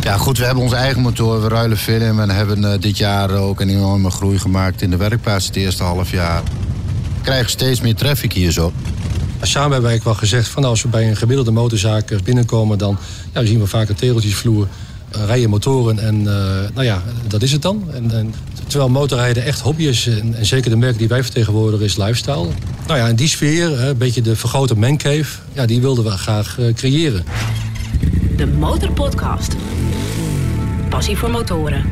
Ja, goed, we hebben onze eigen motor. We ruilen film en hebben eh, dit jaar ook een enorme groei gemaakt in de werkplaats het eerste half jaar. We krijgen steeds meer traffic hier zo. Samen hebben wij wel gezegd van als we bij een gemiddelde motorzaak eh, binnenkomen, dan ja, zien we vaak een tegeltjesvloer, uh, rijden motoren en uh, nou ja, dat is het dan. En, en, terwijl motorrijden echt hobby is en, en, zeker de merk die wij vertegenwoordigen is lifestyle. Nou ja, in die sfeer, een beetje de vergrote mancave, ja, die wilden we graag creëren. De Motorpodcast. Passie voor motoren.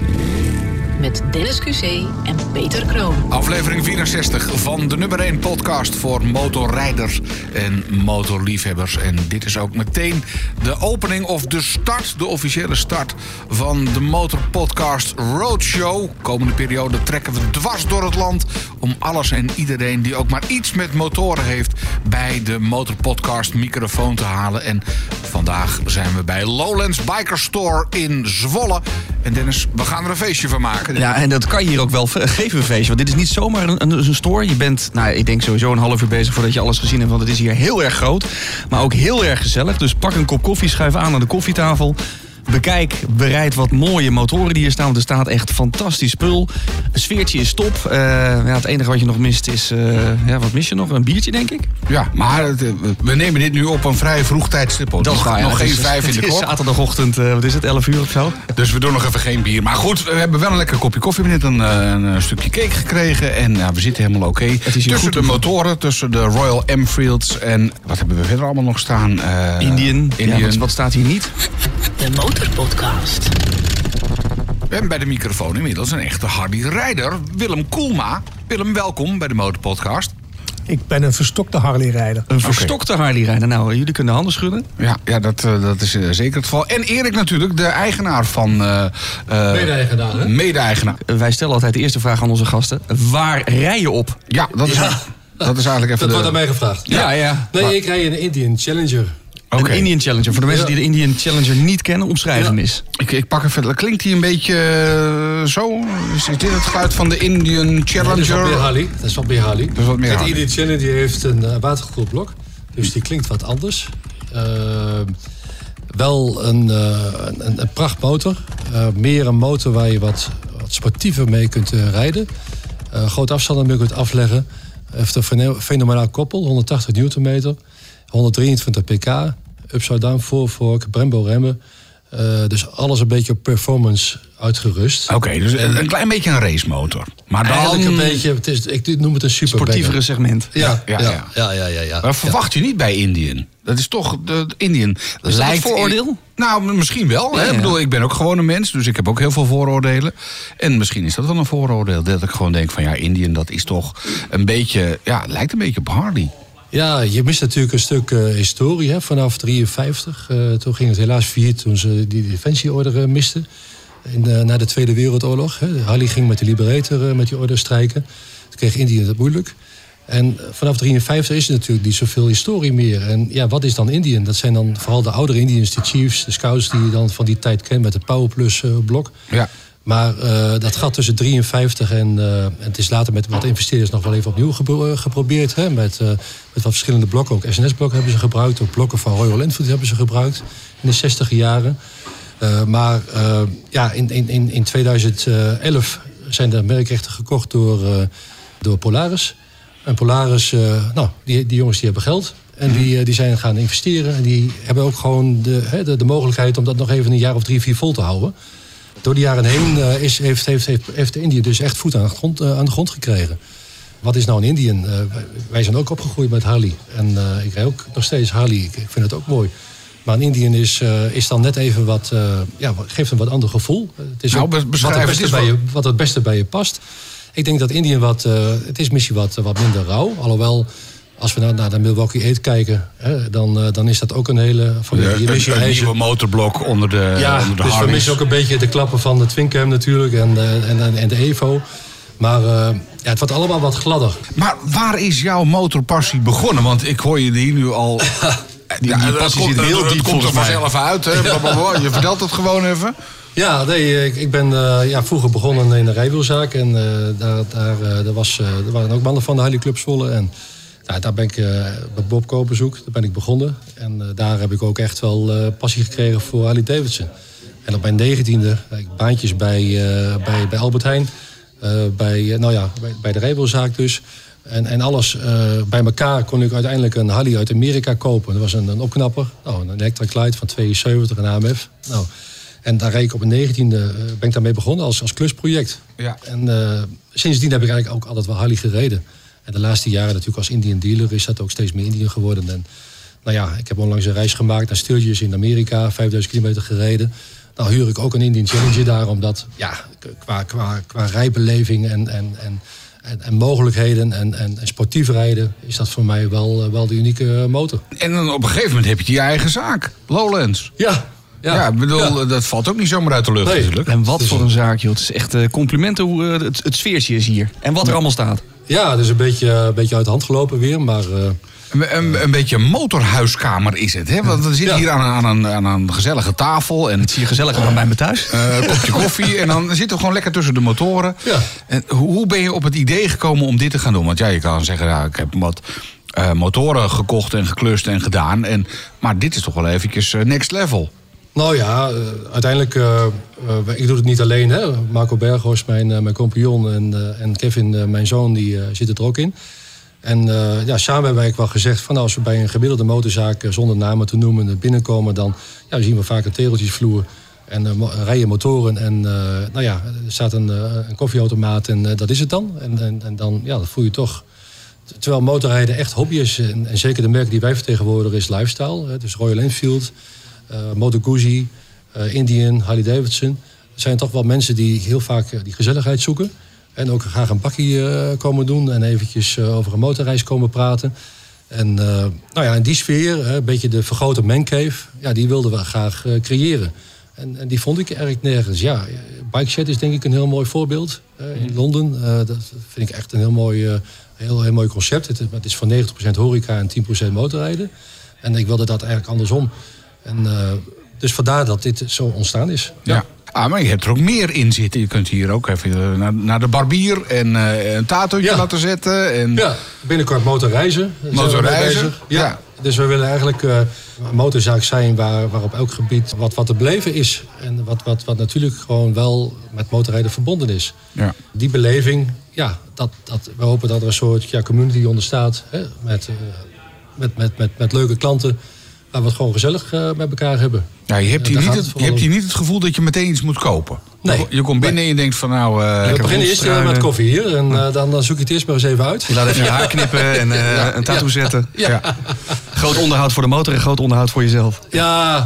Met Dennis QC en Peter Kroon. Aflevering 64 van de nummer 1 podcast voor motorrijders en motorliefhebbers. En dit is ook meteen de opening of de start, de officiële start van de Motorpodcast Roadshow. Komende periode trekken we dwars door het land om alles en iedereen die ook maar iets met motoren heeft bij de Motorpodcast microfoon te halen. En vandaag zijn we bij Lowlands Biker Store in Zwolle. En Dennis, we gaan er een feestje van maken. Ja, en dat kan je hier ook wel geven, een feestje. Want dit is niet zomaar een, een, store. Je bent, nou, ik denk sowieso een half uur bezig voordat je alles gezien hebt. Want het is hier heel erg groot, maar ook heel erg gezellig. Dus pak een kop koffie, schuif aan aan de koffietafel. Bekijk, bereid wat mooie motoren die hier staan. Want er staat echt fantastisch spul. Een sfeertje is top. Uh, ja, het enige wat je nog mist is... Uh, ja, wat mis je nog? Een biertje, denk ik? Ja, maar het, we nemen dit nu op een vrij vroeg tijdstip. Dat is nog, nog geen vijf in de kop. zaterdagochtend, uh, wat is het, 11 uur of zo? Dus we doen nog even geen bier. Maar goed, we hebben wel een lekker kopje koffie. We hebben net een, een, stukje cake gekregen. En we zitten helemaal oké. Okay. Tussen goed, de motoren, tussen de Royal Enfields. En wat hebben we verder allemaal nog staan? Indian. Indian. Ja, wat, wat staat hier niet? De Motorpodcast. We hebben bij de microfoon inmiddels een echte Harley-rijder, Willem Koelma. Willem, welkom bij de Motorpodcast. Ik ben een verstokte Harley-rijder. Een verstokte okay. Harley-rijder. Nou, jullie kunnen handen schudden. Ja, ja dat, uh, dat is uh, zeker het geval. En Erik natuurlijk, de eigenaar van... Uh, mede-eigenaar, hè? Mede-eigenaar. wij stellen altijd de eerste vraag aan onze gasten. Waar rij je op? Ja, dat is, ja. Dat is eigenlijk even Dat de... wordt aan mij gevraagd. Ja, ja. Nee, maar... ik rij een Indian Challenger. Een okay. Indian Challenger. Voor de mensen ja. die de Indian Challenger niet kennen, omschrijf hem ja. eens. Ik, ik pak even. Dat klinkt hij een beetje uh, zo. Is dit het geluid van de Indian Challenger? Dat is wat meer Harley. Dat is wat meer. De Indian Challenger heeft een uh, watergekoeld blok. Dus die klinkt wat anders. Uh, wel een, een, een prachtmotor. meer een motor waar je wat, wat sportiever mee kunt rijden. grote afstanden mee kunt afleggen. Heeft een fenomenaal koppel, 180 newtonmeter. 123 pk, upside down voorvork, Brembo remmen. Uh, dus alles een beetje op performance uitgerust. Oké, okay, dus een, een klein beetje een racemotor. Maar dan... Eigenlijk een beetje, het is, ik noem het een super Sportievere segment. Ja, ja, ja. ja, ja, ja, ja, ja. Maar verwacht je niet bij Indian? Dat is toch, de, de Indian is lijkt... dat vooroordeel? Nou, misschien wel. Hè? Ik bedoel, ik ben ook gewoon een mens, dus ik heb ook heel veel vooroordelen. En misschien is dat wel een vooroordeel. Dat ik gewoon denk van, ja, Indian, dat is toch een beetje... Ja, lijkt een beetje op Harley. Ja, je mist natuurlijk een stuk uh, historie hè, vanaf 53. Uh, toen ging het helaas vier toen ze die defensieorder uh, misten. In na de Tweede Wereldoorlog. Hè. Ging met de Liberator met die order strijken. Toen kreeg Indië het moeilijk. En vanaf 53 is er natuurlijk niet zoveel historie meer. En ja, wat is dan Indian? Dat zijn dan vooral de oudere Indians, de Chiefs, de Scouts... die je dan van die tijd kent met het Power Plus blok. Ja. Maar uh, dat gat tussen 53 en uh, het is later met wat investeerders nog wel even opnieuw gepro geprobeerd. Hè, met, uh, met wat verschillende blokken. Ook SNS-blokken hebben ze gebruikt. Ook blokken van Royal Enfield hebben ze gebruikt in de 60 jaren. maar ja, in, in, in 2011 zijn de merkrechten gekocht door, door Polaris. En Polaris, nou, die, die jongens die hebben geld. En die, die zijn gaan investeren. En die hebben ook gewoon de, de, de mogelijkheid om dat nog even een jaar of drie, vier vol te houden door de jaren heen uh, is, heeft, heeft, heeft, heeft Indië dus echt voet aan de grond, uh, aan de grond gekregen. Wat is nou een Indian? Uh, wij zijn ook opgegroeid met Harley. En ik rijd ook nog steeds Harley. Ik, ik, vind het ook mooi. Maar een Indian is, is dan net even wat... ja, geeft een wat ander gevoel. Het is nou, wat, het beste bij je, wat het beste bij je past. Ik denk dat Indian wat... het is misschien wat, wat minder rauw. Alhoewel... Als we naar, naar de Milwaukee 8 kijken, hè, dan, uh, dan is dat ook een hele... Van, ja, je mis je een, een nieuwe motorblok onder de Ja, onder de dus we missen ook een beetje de klappen van de Twincam natuurlijk en de, en, en de Evo. Maar uh, ja, het wordt allemaal wat gladder. Maar waar is jouw motorpassie begonnen? Want ik hoor je hier nu al... die, ja, die passie zit heel diep komt er vanzelf uit. Hè? Ja. Je vertelt het gewoon even. Ja, nee, ik, ik ben uh, ja, vroeger begonnen in een rijwielzaak. En uh, daar, daar, uh, daar, was, er waren ook mannen van de Harley Club Zwolle. En Nou, daar ben ik eh, bij Bob Koperzoek, daar ben ik begonnen. En eh, daar heb ik ook echt wel eh, passie gekregen voor Harley Davidson. En op mijn negentiende, ik baantjes bij, eh, bij, bij Albert Heijn. eh, bij, eh, nou ja, bij, bij de Rebelzaak dus. En, en alles eh, bij elkaar kon ik uiteindelijk een Harley uit Amerika kopen. Dat was een, een opknapper, nou, een Electric Light van 72, een AMF. Nou, en daar reed ik op mijn negentiende, eh, ben ik daarmee begonnen als, als klusproject. Ja. En eh, sindsdien heb ik eigenlijk ook altijd wel Harley gereden. En de laatste jaren natuurlijk als Indian dealer is dat ook steeds meer Indian geworden. En nou ja, ik heb onlangs een reis gemaakt naar Sturgis in Amerika, 5000 kilometer gereden. Nou huur ik ook een Indian Challenger daar, omdat ja, qua, qua, qua rijbeleving en, en, en, en, en mogelijkheden en, en, en sportief rijden is dat voor mij wel, eh, wel de unieke eh, motor. En dan op een gegeven moment heb je je eigen zaak. Lowlands. Ja, Ja, ik bedoel, Ja. dat valt ook niet zomaar uit de lucht Nee. natuurlijk. En wat voor een zaak, joh. Het is echt eh, complimenten hoe het, het sfeertje is hier. En wat er allemaal staat. Ja, het is een beetje, een beetje uit de hand gelopen weer, maar eh, Een, een, een beetje een motorhuiskamer is het, hè? Want we zitten Ja. hier aan, een- aan, een, aan een gezellige tafel en Het is hier gezelliger dan bij me thuis. eh, een kopje koffie. En dan zitten we gewoon lekker tussen de motoren. Ja. En hoe, hoe ben je op het idee gekomen om dit te gaan doen? Want ja, je kan zeggen, ja, ik heb wat eh, motoren gekocht en geklust en gedaan. En, maar dit is toch wel eventjes eh, next level. Nou ja, eh, uiteindelijk, eh, ik doe het niet alleen. Hè. Marco Berghorst, mijn, mijn compagnon, en, en Kevin, mijn zoon, die zitten er ook in. En ja, samen hebben wij wel gezegd van nou, als we bij een gemiddelde motorzaak, zonder namen te noemen, binnenkomen, dan ja, zien we vaak een tegeltjesvloer en rijden motoren. En nou ja, er staat een, een koffieautomaat en dat is het dan. En, en, en dan ja, dat voel je toch. Terwijl motorrijden echt hobby is, en, en zeker de merken die wij vertegenwoordigen, is lifestyle. Hè, dus Royal Enfield, Moto Guzzi, eh, Indian, Harley Davidson. Er zijn toch wel mensen die heel vaak eh, die gezelligheid zoeken. En ook graag een bakkie komen doen en eventjes over een motorreis komen praten. En nou ja, in die sfeer, hè, een beetje de vergrote mancave, ja, die wilden we graag creëren. En, en die vond ik eigenlijk nergens. Ja, Bike Shed is denk ik een heel mooi voorbeeld in Londen. Eh, dat vind ik echt een heel mooi, heel, heel mooi concept. Het, is- het is voor 90% horeca en 10% motorrijden. En ik wilde dat eigenlijk andersom. En, eh, dus vandaar dat dit zo ontstaan is. Ja. Ah, maar je hebt er ook meer in zitten. Je kunt hier ook even eh, naar, naar de barbier en eh, een tatootje Ja. laten zetten. En... Ja, binnenkort motorreizen. Motorreizen, ja. Ja. Dus we willen eigenlijk een motorzaak zijn waar, waar op elk gebied wat, wat te beleven is. En wat, wat, wat natuurlijk gewoon wel met motorrijden verbonden is. Ja. Die beleving, ja, dat, dat, we hopen dat er een soort ja, community onderstaat. Hè, met, met, met, met, met leuke klanten. We het gewoon gezellig eh, met elkaar hebben. Ja, je hebt, hier niet het, je hebt hier niet het gevoel dat je meteen iets moet kopen. Nee. Je, komt binnen en je denkt van nou... eh, we beginnen eerst eh, rondstruinen. met koffie hier. En eh, dan, dan zoek je het eerst maar eens even uit. Je laat even je haar knippen en eh, een tattoo zetten. ja. Groot onderhoud voor de motor en groot onderhoud voor jezelf. Ja,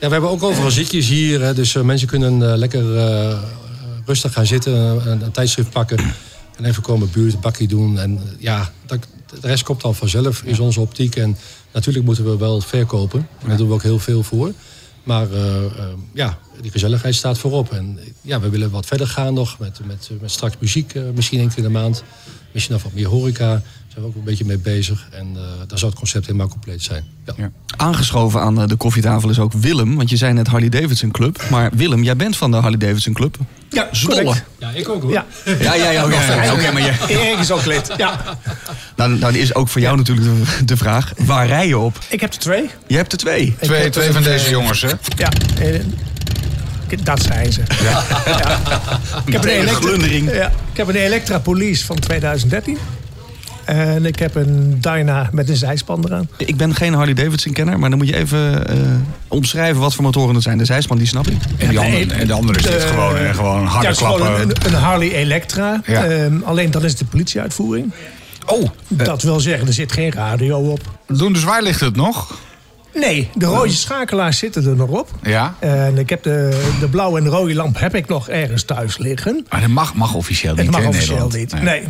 ja we hebben ook overal zitjes hier. Hè, dus eh, mensen kunnen eh, lekker eh, rustig gaan zitten, een, een tijdschrift pakken. En even komen buurt, bakkie doen. En eh, ja, dat, de rest komt dan vanzelf, is onze optiek. En natuurlijk moeten we wel verkopen. En daar doen we ook heel veel voor. Maar eh, eh, ja, die gezelligheid staat voorop. En ja, we willen wat verder gaan nog. Met, met, met straks muziek, misschien één keer in de maand. Misschien nog wat meer horeca. Daar zijn we ook een beetje mee bezig. En eh dan zou het concept helemaal compleet zijn. Ja. Ja. Aangeschoven aan eh, de koffietafel is ook Willem. Want je zei net Harley Davidson Club. Maar Willem, jij bent van de Harley Davidson Club. Ja, Zwolle. ja, ik ook hoor. Ja. Ja, ja, ja. Oké, Oké, maar je, Erik is ook lid. Ja. nou, nou is ook voor jou natuurlijk de, de vraag. Waar rij je op? Ik heb er twee. Je hebt er twee. Twee, twee van deze jongens, hè? Ja. Dat zijn ze. Ja. Ik, heb een ja, ik heb een Electra Police van 2013. En ik heb een Dyna met een zijspan eraan. Ik ben geen Harley Davidson kenner, maar dan moet je even eh, omschrijven wat voor motoren het zijn. De zijspan, die snap ik. En, die Ja, andere, en de andere is dit de- gewoon, eh, gewoon Ja, harde het is gewoon klappen. een, een Harley Electra. Ja. Ehm, alleen dat is de politieuitvoering. Oh, Dat wil zeggen, er zit geen radio op. doen de zwaarlichten het nog? Nee, de rode schakelaars zitten er nog op. Ja. En ik heb de, de blauwe en de rode lamp heb ik nog ergens thuis liggen. Maar dat mag, mag officieel niet Het mag officieel Nederland. niet. Nee.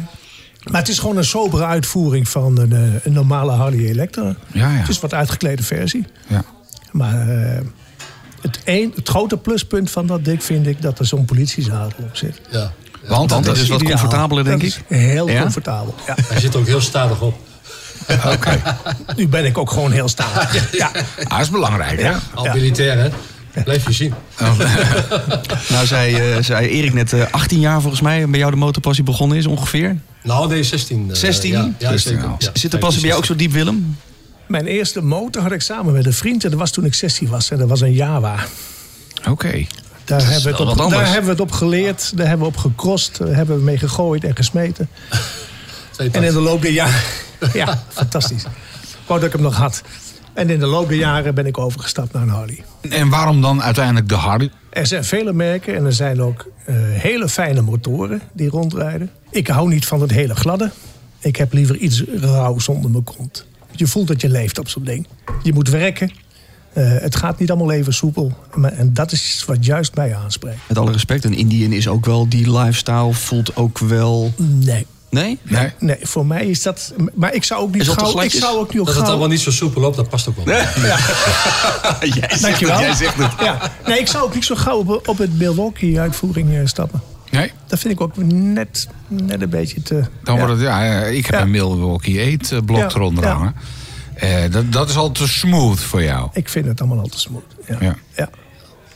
Maar het is gewoon een sobere uitvoering van een, eh, een normale Harley Electra. Ja, ja. Het is een wat uitgeklede versie. Ja. Maar eh, het, een, het grote pluspunt van dat ding vind ik dat er zo'n politiezadel op zit. Ja. Want, Dat want is wat ideaal. comfortabeler, denk Dat ik. is heel Ja? comfortabel. Ja. Hij zit er ook heel stadig op. Nu ben ik ook gewoon heel statig. Ja. ah, is belangrijk, hè? Al militair, hè? Blijf je zien. Nou, zei, eh, zei Erik net eh, 18 jaar volgens mij bij jou de motorpassie begonnen is ongeveer. Nou, nee, 16. eh, 16? Ja, ja 16, zeker. ja. Zit de passie bij jou ook zo diep, Willem? Mijn eerste motor had ik samen met een vriend. En dat was toen ik 16 was. En dat was een Jawa. Oké. Daar, hebben we, het op, daar hebben we het op geleerd. Daar hebben we op gecrossed. Daar hebben we mee gegooid en gesmeten. En in de loop der jaren... Ja, fantastisch. Ik wou dat ik hem nog had. En in de loop der jaren ben ik overgestapt naar een Harley. En waarom dan uiteindelijk de Harley? Er zijn vele merken en er zijn ook eh, hele fijne motoren die rondrijden. Ik hou niet van het hele gladde. Ik heb liever iets rauws onder mijn kont. Je voelt dat je leeft op zo'n ding. Je moet werken. Eh, het gaat niet allemaal even soepel. Maar, en dat is wat juist mij aanspreekt. Met alle respect, een Indian is ook wel die lifestyle, voelt ook wel... Nee. Nee? Nee. Nee, voor mij is dat. Maar ik zou ook niet gauw. Ik zou ook niet op Dat het allemaal niet zo soepel loopt, dat past ook wel. jij zegt Dankjewel. het, jij zegt het. Ja. Nee, ik zou ook niet zo gauw op, op het Milwaukee-uitvoering eh, stappen. Nee? Dat vind ik ook net, net een beetje te. Dan ja. wordt het, ja, eh, ik heb Ja. een Milwaukee 8 blok Ja, eronder ja. hangen. Eh, dat, dat is al te smooth voor jou. Ik vind het allemaal al te smooth. Ja. Ja. Ja.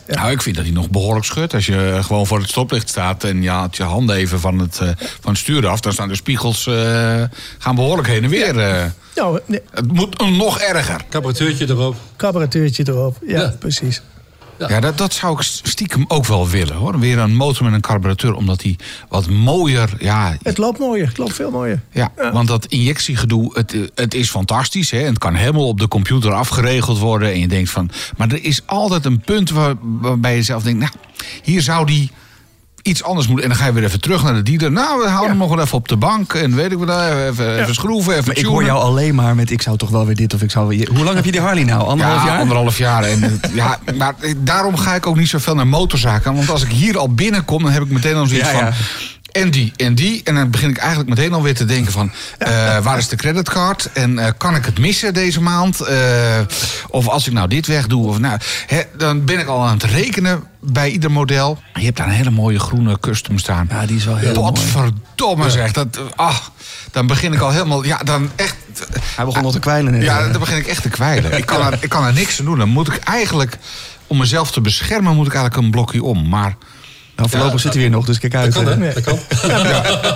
Ja. Nou, ik vind dat hij nog behoorlijk schudt. Als je gewoon voor het stoplicht staat en je haalt je handen even van het, eh, van het stuur af, dan staan de spiegels eh, gaan behoorlijk heen en weer. eh. Nou, nee, Het moet nog erger. Carburateurtje erop. carburateurtje erop. Ja, Ja. precies. Ja, dat, dat zou ik stiekem ook wel willen hoor. Weer een motor met een carburateur, omdat die wat mooier. Ja, Het loopt mooier. Het loopt veel mooier. ja, want dat injectiegedoe, het, het is fantastisch. Hè? Het kan helemaal op de computer afgeregeld worden. En je denkt van. Maar er is altijd een punt waar, waarbij je zelf denkt. Nou, hier zou die iets anders moeten. En dan ga je weer even terug naar de dealer. Nou, we houden hem nog wel even op de bank. En weet ik wat, even, even schroeven, even Maar ik hoor jou alleen maar met ik zou toch wel weer dit of ik zou weer... Hoe lang heb je die Harley nou? Anderhalf ja, jaar? anderhalf jaar. En, ja, maar daarom ga ik ook niet zoveel naar motorzaken. Want als ik hier al binnenkom, dan heb ik meteen al zoiets Ja, van... En die, en die. En dan begin ik eigenlijk meteen alweer te denken van... eh, waar is de creditcard? En eh, kan ik het missen deze maand? Eh, of als ik nou dit wegdoe? Of, nou, dan ben ik al aan het rekenen bij ieder model. Je hebt daar een hele mooie groene custom staan. Ja, die is wel heel mooi. Potverdomme zeg. Dat, ah, dan begin ik al helemaal... Ja, dan echt... Hij begon al te kwijlen. Ja, dan begin ik echt te kwijlen. Ik kan, er, ik kan er niks aan doen. Dan moet ik eigenlijk, om mezelf te beschermen, moet ik eigenlijk een blokje om. Maar Nou, voorlopig Ja, zit hij weer nog, dus kijk uit. Dat kan, hè. hè? Dat kan.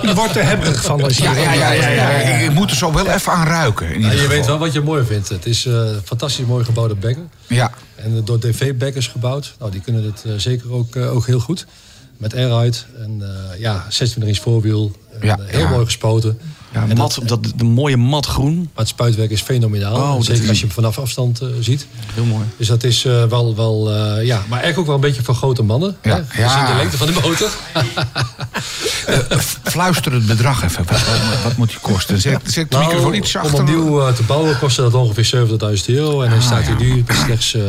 Je wordt er hebberig van als je. ja, ja, ja, ja, ja, Ik, moet er zo wel even aan ruiken. In Ja, ieder je geval. weet wel wat je mooi vindt. Het is eh, een fantastisch mooi gebouwde bagger. Ja, En eh, door DV-baggers gebouwd. Nou, die kunnen het eh, zeker ook, eh, ook heel goed. Met airride en eh, ja, 26 inch voorwiel. En, Ja, eh, heel ja. mooi gespoten. Ja, En mat, dat, de mooie matgroen. Maar het spuitwerk is fenomenaal. Oh, zeker is- als je hem vanaf afstand eh, ziet. Heel mooi. Dus dat is eh, wel, wel eh, ja, maar eigenlijk ook wel een beetje voor grote mannen. Ja, hè? ja. De lengte van de motor. Fluister het bedrag even. Wat, moet die kosten? Zet, zet de microfoon iets Nou, om zachter. opnieuw te bouwen kostte dat ongeveer 70.000 euro. En dan staat hij nu slechts eh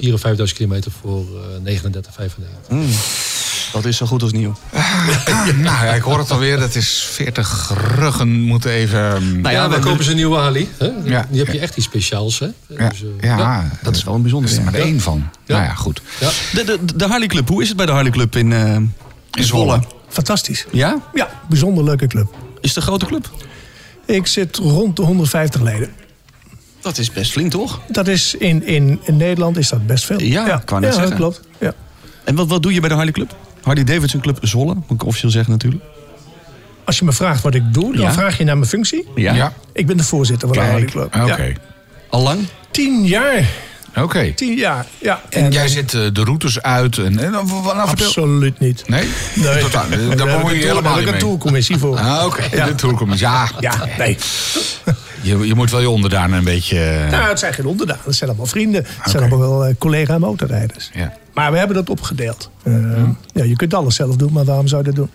4.000 of 5.000 kilometer voor eh 39,95. Dat is zo goed als nieuw. nou ja, ik hoor het alweer. Dat is 40 ruggen moeten even... Nou ja, ja, dan we- kopen ze een nieuwe Harley. Hè? Ja. Die heb je echt iets speciaals. Hè? ja, Dus, eh, ja, Dat is wel een bijzonder er is er ding. maar één van. Ja. Nou ja, goed. Ja. De, de, de Harley Club, hoe is het bij de Harley Club in, eh in Zwolle? Fantastisch. Ja? Ja, bijzonder leuke club. Is het een grote club? Ik zit rond de 150 leden. Dat is best flink, toch? Dat is in, in, in Nederland is dat best veel. Ja, ik wou net ja, zeggen. klopt. Ja. En wat, wat doe je bij de Harley Club? Harley Davidson Club Zwolle, moet ik officieel zeggen natuurlijk. Als je me vraagt wat ik doe, dan Ja. vraag je naar mijn functie. Ja. Ja, Ik ben de voorzitter van de Kijk, Club. oké. Ja. Al lang? Tien jaar. Oké. Tien jaar. Ja. En jij eh, zet eh, de routes uit. En, en, nou, vertel- Absoluut niet. Nee? Nee. Totaal, Daar ik je helemaal niet ik een mee. tourcommissie voor. Ah, oké. Ja. De tourcommissie. Ja. Ja, nee. Je, je moet wel je onderdaan een beetje... eh, Nou, het zijn geen onderdaan. Het zijn allemaal vrienden. Het zijn allemaal wel eh, collega motorrijders. Ja. Maar we hebben dat opgedeeld. Eh, ja, je kunt alles zelf doen, maar waarom zou je dat doen?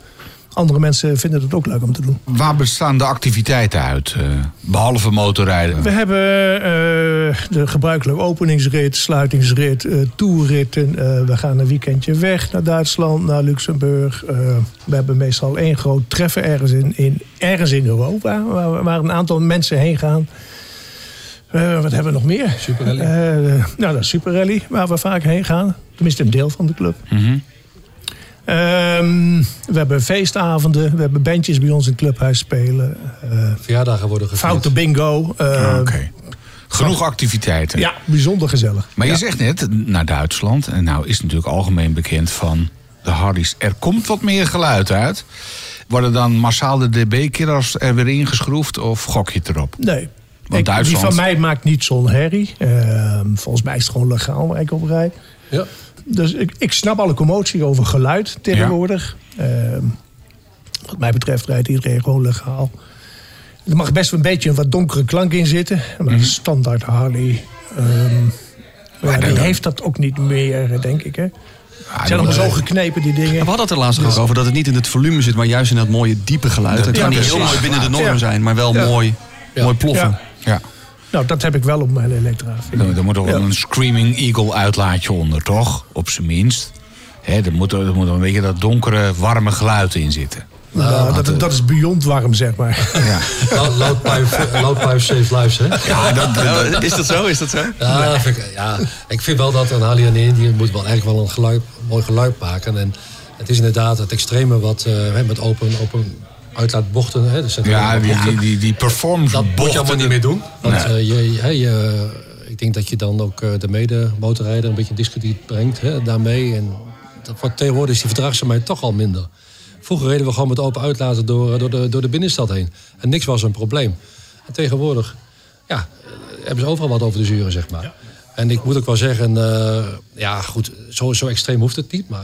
Andere mensen vinden het ook leuk om te doen. Waar bestaan de activiteiten uit? eh, behalve motorrijden. We hebben eh, de gebruikelijke openingsrit, sluitingsrit, eh toerritten. Eh, we gaan een weekendje weg naar Duitsland, naar Luxemburg. Eh, we hebben meestal één groot treffen ergens in, in, ergens in Europa... Waar, waar een aantal mensen heen gaan. Wat hebben we nog meer? Super Rally. Eh, nou, dat is Super Rally, waar we vaak heen gaan. Tenminste, een deel van de club. Mhm. Ehm, we hebben feestavonden. We hebben bandjes bij ons in het clubhuis spelen. Eh, Verjaardagen worden gevierd. foute bingo. Oké. Genoeg activiteiten. Ja, bijzonder gezellig. Maar je zegt net, naar Duitsland. En nou is natuurlijk algemeen bekend van de Harleys. Er komt wat meer geluid uit. Worden dan massaal de dB-killers er weer ingeschroefd of gok je het erop? Nee. Want Ik- Duitsland- Die van mij maakt niet zo'n herrie. Ehm, volgens mij is het gewoon legaal waar ik op rij. Ja. Dus ik, ik snap alle commotie over geluid tegenwoordig. Ehm, wat mij betreft rijdt iedereen gewoon legaal. Er mag best een beetje een wat donkere klank in zitten. Maar Mhm. standaard Harley... ehm, ja, die heeft dat ook niet meer, denk ik. Hè? Ze zijn allemaal zo geknepen, die dingen. We hadden het er laatst ook over dat het niet in het volume zit, maar juist in dat mooie diepe geluid. Het Ja, kan niet precies. heel mooi binnen de norm Ja. zijn, maar wel Ja. mooi, Ja. mooi ploffen. Ja. Nou, dat heb ik wel op mijn Elektra. ik. Er, moet ook wel Ja. een Screaming Eagle uitlaatje onder, toch? Op zijn minst. Hè, er, moet, er moet een beetje dat donkere, warme geluid in zitten. Nou, dat, dat is beyond warm, zeg maar. Ja. Loud- Loud pipe, loud pipe save lives, hè? Ja, dat, is dat zo? Is dat zo? Ja, vind ik, ja, ik vind wel dat een Harley en Indië moet wel eigenlijk wel een geluid, mooi geluid maken. En het is inderdaad het extreme wat eh, met open, open uitlaatbochten. Hè, dus ja, die, die, die, die performance dat moet je allemaal bochten, niet meer doen. Want Nee. eh, je, je, je- ik denk dat je dan ook eh, de mede-motorrijder een beetje in discrediet brengt hè, daarmee. En dat wordt, tegenwoordig is die verdraagzaamheid toch al minder. Vroeger reden we gewoon met open uitlaten door, door, de, door de binnenstad heen. En niks was een probleem. En tegenwoordig ja, eh, hebben ze overal wat over de zuren, zeg maar. En ik moet ook wel zeggen, eh, ja goed, zo, zo extreem hoeft het niet. Maar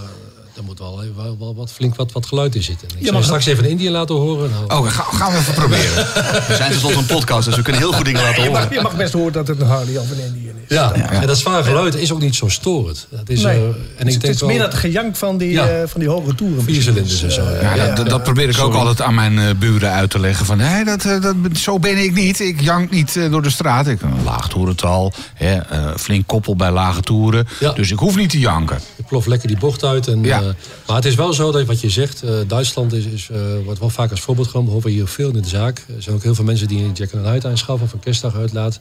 er moet wel, even- wel, wel wat flink wat, wat geluid in zitten. En Ik Ja, maar- straks even in India laten horen. Nou, Oh, ga- gaan we even proberen. We zijn tenslotte een podcast, dus we kunnen heel goed dingen laten Je mag, horen. je mag best horen dat het een Harley of een Indian is. Ja, en dat zware geluid is ook niet zo storend. Dat is, Nee. eh, en het, ik het denk is wel, meer dat gejank van die, Ja. eh, van die hoge toeren. vier cilinders en zo. Ja. Ja, dat, dat probeer ik ook altijd aan mijn eh, buren uit te leggen. Van, nee, dat, dat, zo ben ik niet. Ik jank niet door de straat. Ik heb een laag toerental. Hè, eh, flink koppel bij lage toeren. Ja. Dus ik hoef niet te janken. Je ploft lekker die bocht uit. En, Ja. Eh, maar het is wel zo dat wat je zegt, eh, Duitsland is, is, eh, wordt wel vaak als voorbeeld genomen. Horen we hier veel in de zaak. Er zijn ook heel veel mensen die een Jack and Hyde aanschaffen of een kerstdag uitlaat.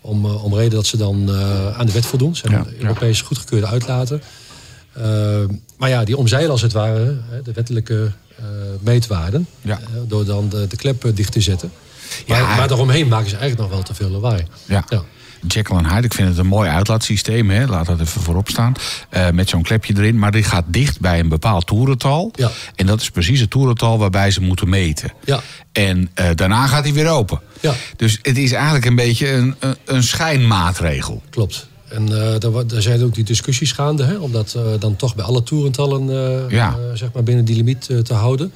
Om, om reden dat ze dan aan de wet voldoen. Ze hebben Europees goedgekeurde uitlaten. Maar ja, die omzeilen als het ware hè, de wettelijke meetwaarden. Ja. door dan de, de klep dicht te zetten. Maar, Ja. maar daaromheen maken ze eigenlijk nog wel te veel lawaai. Ja. Jekyll en Hyde, ik vind het een mooi uitlaatsysteem. Hè? Laat dat even voorop staan. Eh, met zo'n klepje erin. Maar die gaat dicht bij een bepaald toerental. Ja. En dat is precies het toerental waarbij ze moeten meten. Ja. En eh, daarna gaat hij weer open. Ja. Dus het is eigenlijk een beetje een, een, een schijnmaatregel. Klopt. En eh daar, zijn ook die discussies gaande, hè, om dat dan toch bij alle toerentallen Ja. zeg maar binnen die limiet te houden.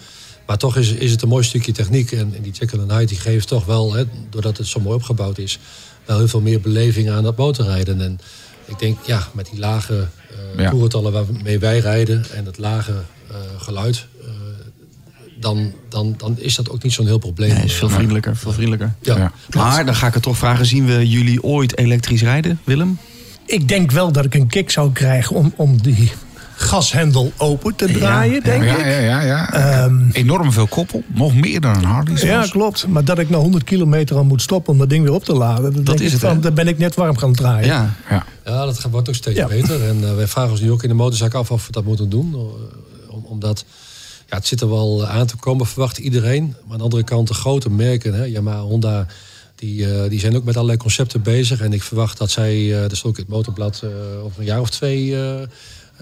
Maar toch is, is het een mooi stukje techniek. En, en die Jekyll en Hyde die geeft toch wel, hè, doordat het zo mooi opgebouwd is, wel heel veel meer beleving aan dat motorrijden. En ik denk, ja, met die lage eh Ja. toerentallen waarmee wij rijden en het lage eh, geluid, eh, dan, dan, dan is dat ook niet zo'n heel probleem. Nee, is veel vriendelijker, veel vriendelijker. Ja. Ja. Maar dan ga ik het toch vragen, zien we jullie ooit elektrisch rijden, Willem? Ik denk wel dat ik een kick zou krijgen om, om die gashendel open te draaien, denk ja, ik. ja, ja, ja. Ehm, Enorm veel koppel. Nog meer dan een Harley Ja, klopt. Maar dat ik na 100 kilometer al moet stoppen om dat ding weer op te laden. Dat, denk is ik het, van, dan ben ik net warm gaan draaien. Ja. Ja. Ja, dat gaat- wordt ook steeds Ja. beter. En eh, wij vragen ons nu ook in de motorzaak af of we dat moeten doen. Eh, om, omdat ja, het zit er wel aan te komen, verwacht iedereen. Maar aan de andere kant, de grote merken, hè, Yamaha, Honda... Die, eh, die zijn ook met allerlei concepten bezig. En ik verwacht dat zij, eh dat is ook in het motorblaad, eh, over een jaar of twee...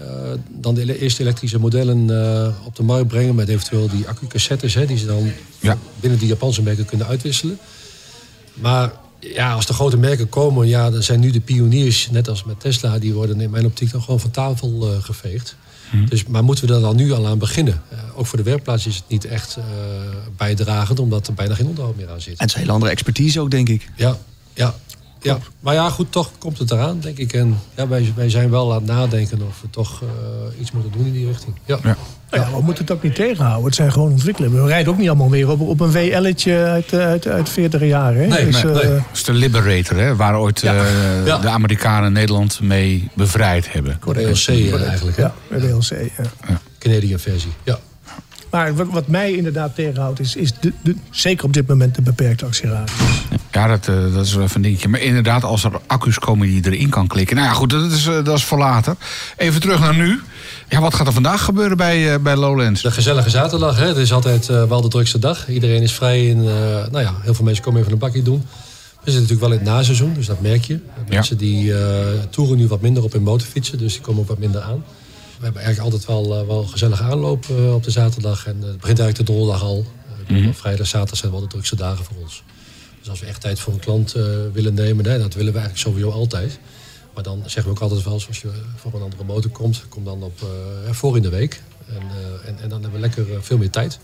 eh, dan de eerste elektrische modellen eh, op de markt brengen... met eventueel die accu-cassettes... Hè, die ze dan Ja. binnen die Japanse merken kunnen uitwisselen. Maar ja, als de grote merken komen, ja, dan zijn nu de pioniers, net als met Tesla, die worden in mijn optiek dan gewoon van tafel eh, geveegd. Dus, maar moeten we er dan nu al aan beginnen? Ook voor de werkplaats is het niet echt eh, bijdragend, omdat er bijna geen onderhoud meer aan zit. En het is een hele andere expertise ook, denk ik. Ja, ja, ja. Maar ja, goed, toch komt het eraan, denk ik. En ja, wij, wij zijn wel aan het nadenken of we toch eh, iets moeten doen in die richting. Ja. Ja. Ja, we moeten het ook niet tegenhouden. Het zijn gewoon ontwikkelingen. We rijden ook niet allemaal weer op, op een WL'tje uit, eh, uit, uit 40 jaar. Hè? Nee, Dus, nee, eh, nee. Is de Liberator, hè, waar ooit Ja. eh, Ja. de Amerikanen Nederland mee bevrijd hebben. De DLC eh, eigenlijk, hè? Ja, de WLC. Ja. Canadian versie. Ja. Maar wat, wat mij inderdaad tegenhoudt, is, is de, de, zeker op dit moment de beperkte actieradius. Ja, dat, eh, dat is wel even een dingetje. Maar inderdaad, als er accu's komen die je erin kan klikken. Nou ja, goed, dat is, eh, dat is voor later. Even terug naar nu. Ja, wat gaat er vandaag gebeuren bij, eh, bij Lowlands? De gezellige zaterdag, hè? het is altijd wel de drukste dag. Iedereen is vrij en nou ja, heel veel mensen komen even een bakje doen. We zitten natuurlijk wel in het naseizoen, dus dat merk je. Mensen die toeren nu wat minder op hun motorfietsen, dus die komen ook wat minder aan. We hebben eigenlijk altijd wel, wel gezellig aanloop op de zaterdag. En het begint eigenlijk de donderdag al. Mhm. Vrijdag, zaterdag zijn wel de drukste dagen voor ons. Dus als we echt tijd voor een klant eh, willen nemen, dat willen we eigenlijk sowieso altijd. Maar dan zeggen we ook altijd wel, als je voor een andere motor komt, kom dan op, eh, voor in de week. En, eh, en, en dan hebben we lekker eh, veel meer tijd.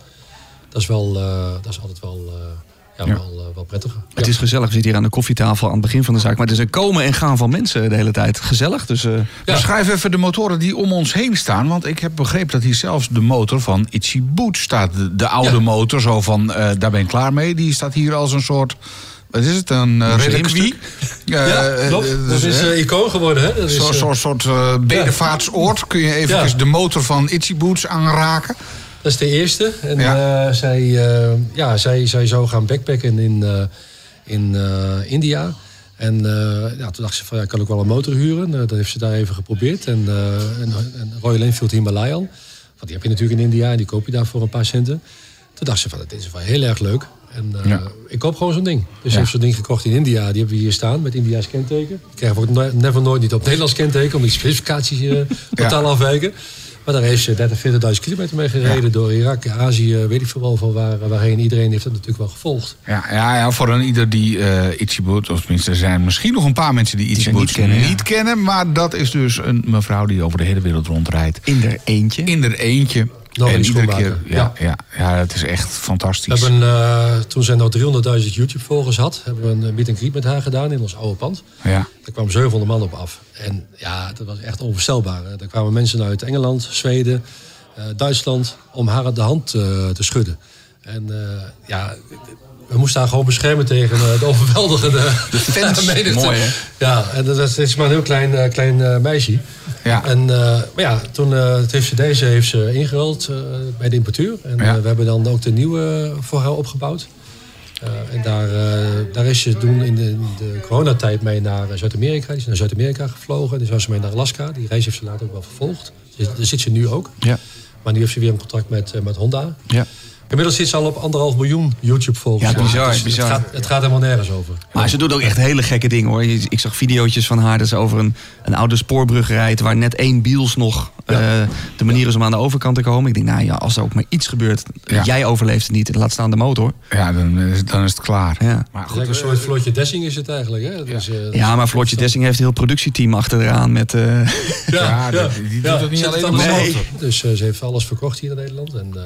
Dat is, wel, eh, dat is altijd wel, eh, ja, Ja. Wel, eh, wel prettiger. Het Ja. is gezellig. We zitten hier aan de koffietafel aan het begin van de zaak. Maar het is een komen en gaan van mensen de hele tijd. Gezellig. Dus eh, Beschrijf even de motoren die om ons heen staan. Want ik heb begrepen dat hier zelfs de motor van Itchy Boot staat. De, de oude Ja. motor, zo van eh, daar ben ik klaar mee. Die staat hier als een soort, wat is het, een uh, reliquie. Ja, klopt. Dat is eh, eh, icoon geworden. Hè? Dat is, Zo'n soort, soort bedevaartsoord. Kun je even Ja. de motor van Itchy Boots aanraken? Dat is de eerste. En Ja. eh, zij, eh, ja, zij, zij zou gaan backpacken in, eh, in India. En ja, toen dacht ze van, ja, ik kan ook wel een motor huren. Eh, dat heeft ze daar even geprobeerd. En, eh en, en Royal Enfield Himalayan. Want die heb je natuurlijk in India en die koop je daar voor een paar centen. Toen dacht ze van, dit is wel heel erg leuk. En Ja. ik koop gewoon zo'n ding. Dus ze Ja. heeft zo'n ding gekocht in India. Die hebben we hier staan met India's kenteken. Die krijgen we ook never nooit niet op Nederlands kenteken. Omdat die specificaties totaal afwijken. Maar daar heeft ze 30, 40.000 kilometer mee gereden. Door Irak, Azië, weet ik veel wel van waar, waarheen. Iedereen heeft dat natuurlijk wel gevolgd. Ja, ja, ja voor een ieder die eh Itchy Boot, of tenminste er zijn misschien nog een paar mensen die Itchy ze Boot niet kennen, ja. niet kennen. Maar dat is dus een mevrouw die over de hele wereld rondrijdt. in er eentje. In er eentje. Nog en iedere keer, ja, ja. Ja. Het is echt fantastisch. We hebben, eh, toen zij nou 300.000 YouTube-volgers had... hebben we een meet and greet met haar gedaan in ons oude pand. Ja. Daar kwamen 700 man op af. En ja, dat was echt onvoorstelbaar. Er kwamen mensen uit Engeland, Zweden, eh, Duitsland... om haar de hand eh, te schudden. En eh, ja, we moesten haar gewoon beschermen tegen eh, de overweldigende de fans. Mooi, hè? Ja, en dat is, maar een heel klein, eh, klein eh, meisje. Ja. En, eh, maar ja, toen eh, heeft ze deze heeft ze ingeruild eh, bij de importeur. En Ja. eh, we hebben dan ook de nieuwe voor haar opgebouwd. Eh, en daar, eh, daar is ze toen in de, in de coronatijd mee naar Zuid-Amerika. Die is naar Zuid-Amerika gevlogen. Die zou ze mee naar Alaska. Die reis heeft ze later ook wel vervolgd. Dus daar zit ze nu ook. Ja. Maar nu heeft ze weer een contract met, eh, met Honda. Ja. Inmiddels zit ze al op anderhalf miljoen YouTube-volgers. Ja, bizar, Dus bizar. Het gaat, het gaat helemaal nergens over. Maar ze doet ook echt hele gekke dingen hoor. Ik zag videootjes van haar dat ze over een, een oude spoorbrug rijdt... waar net één biels nog eh, de manier is om aan de overkant te komen. Ik denk, nou ja, als er ook maar iets gebeurt... Ja. jij overleeft het niet, laat staan de motor. Ja, dan, is- dan is het klaar. Ja. Maar goed, een soort Floortje Dessing is het eigenlijk. Hè? Dus, eh, Ja, maar Floortje Dessing heeft een heel productieteam achteraan met... eh, Ja, dat- die doet het niet zet alleen aan op de motor. Dus eh, ze heeft alles verkocht hier in Nederland. En, eh,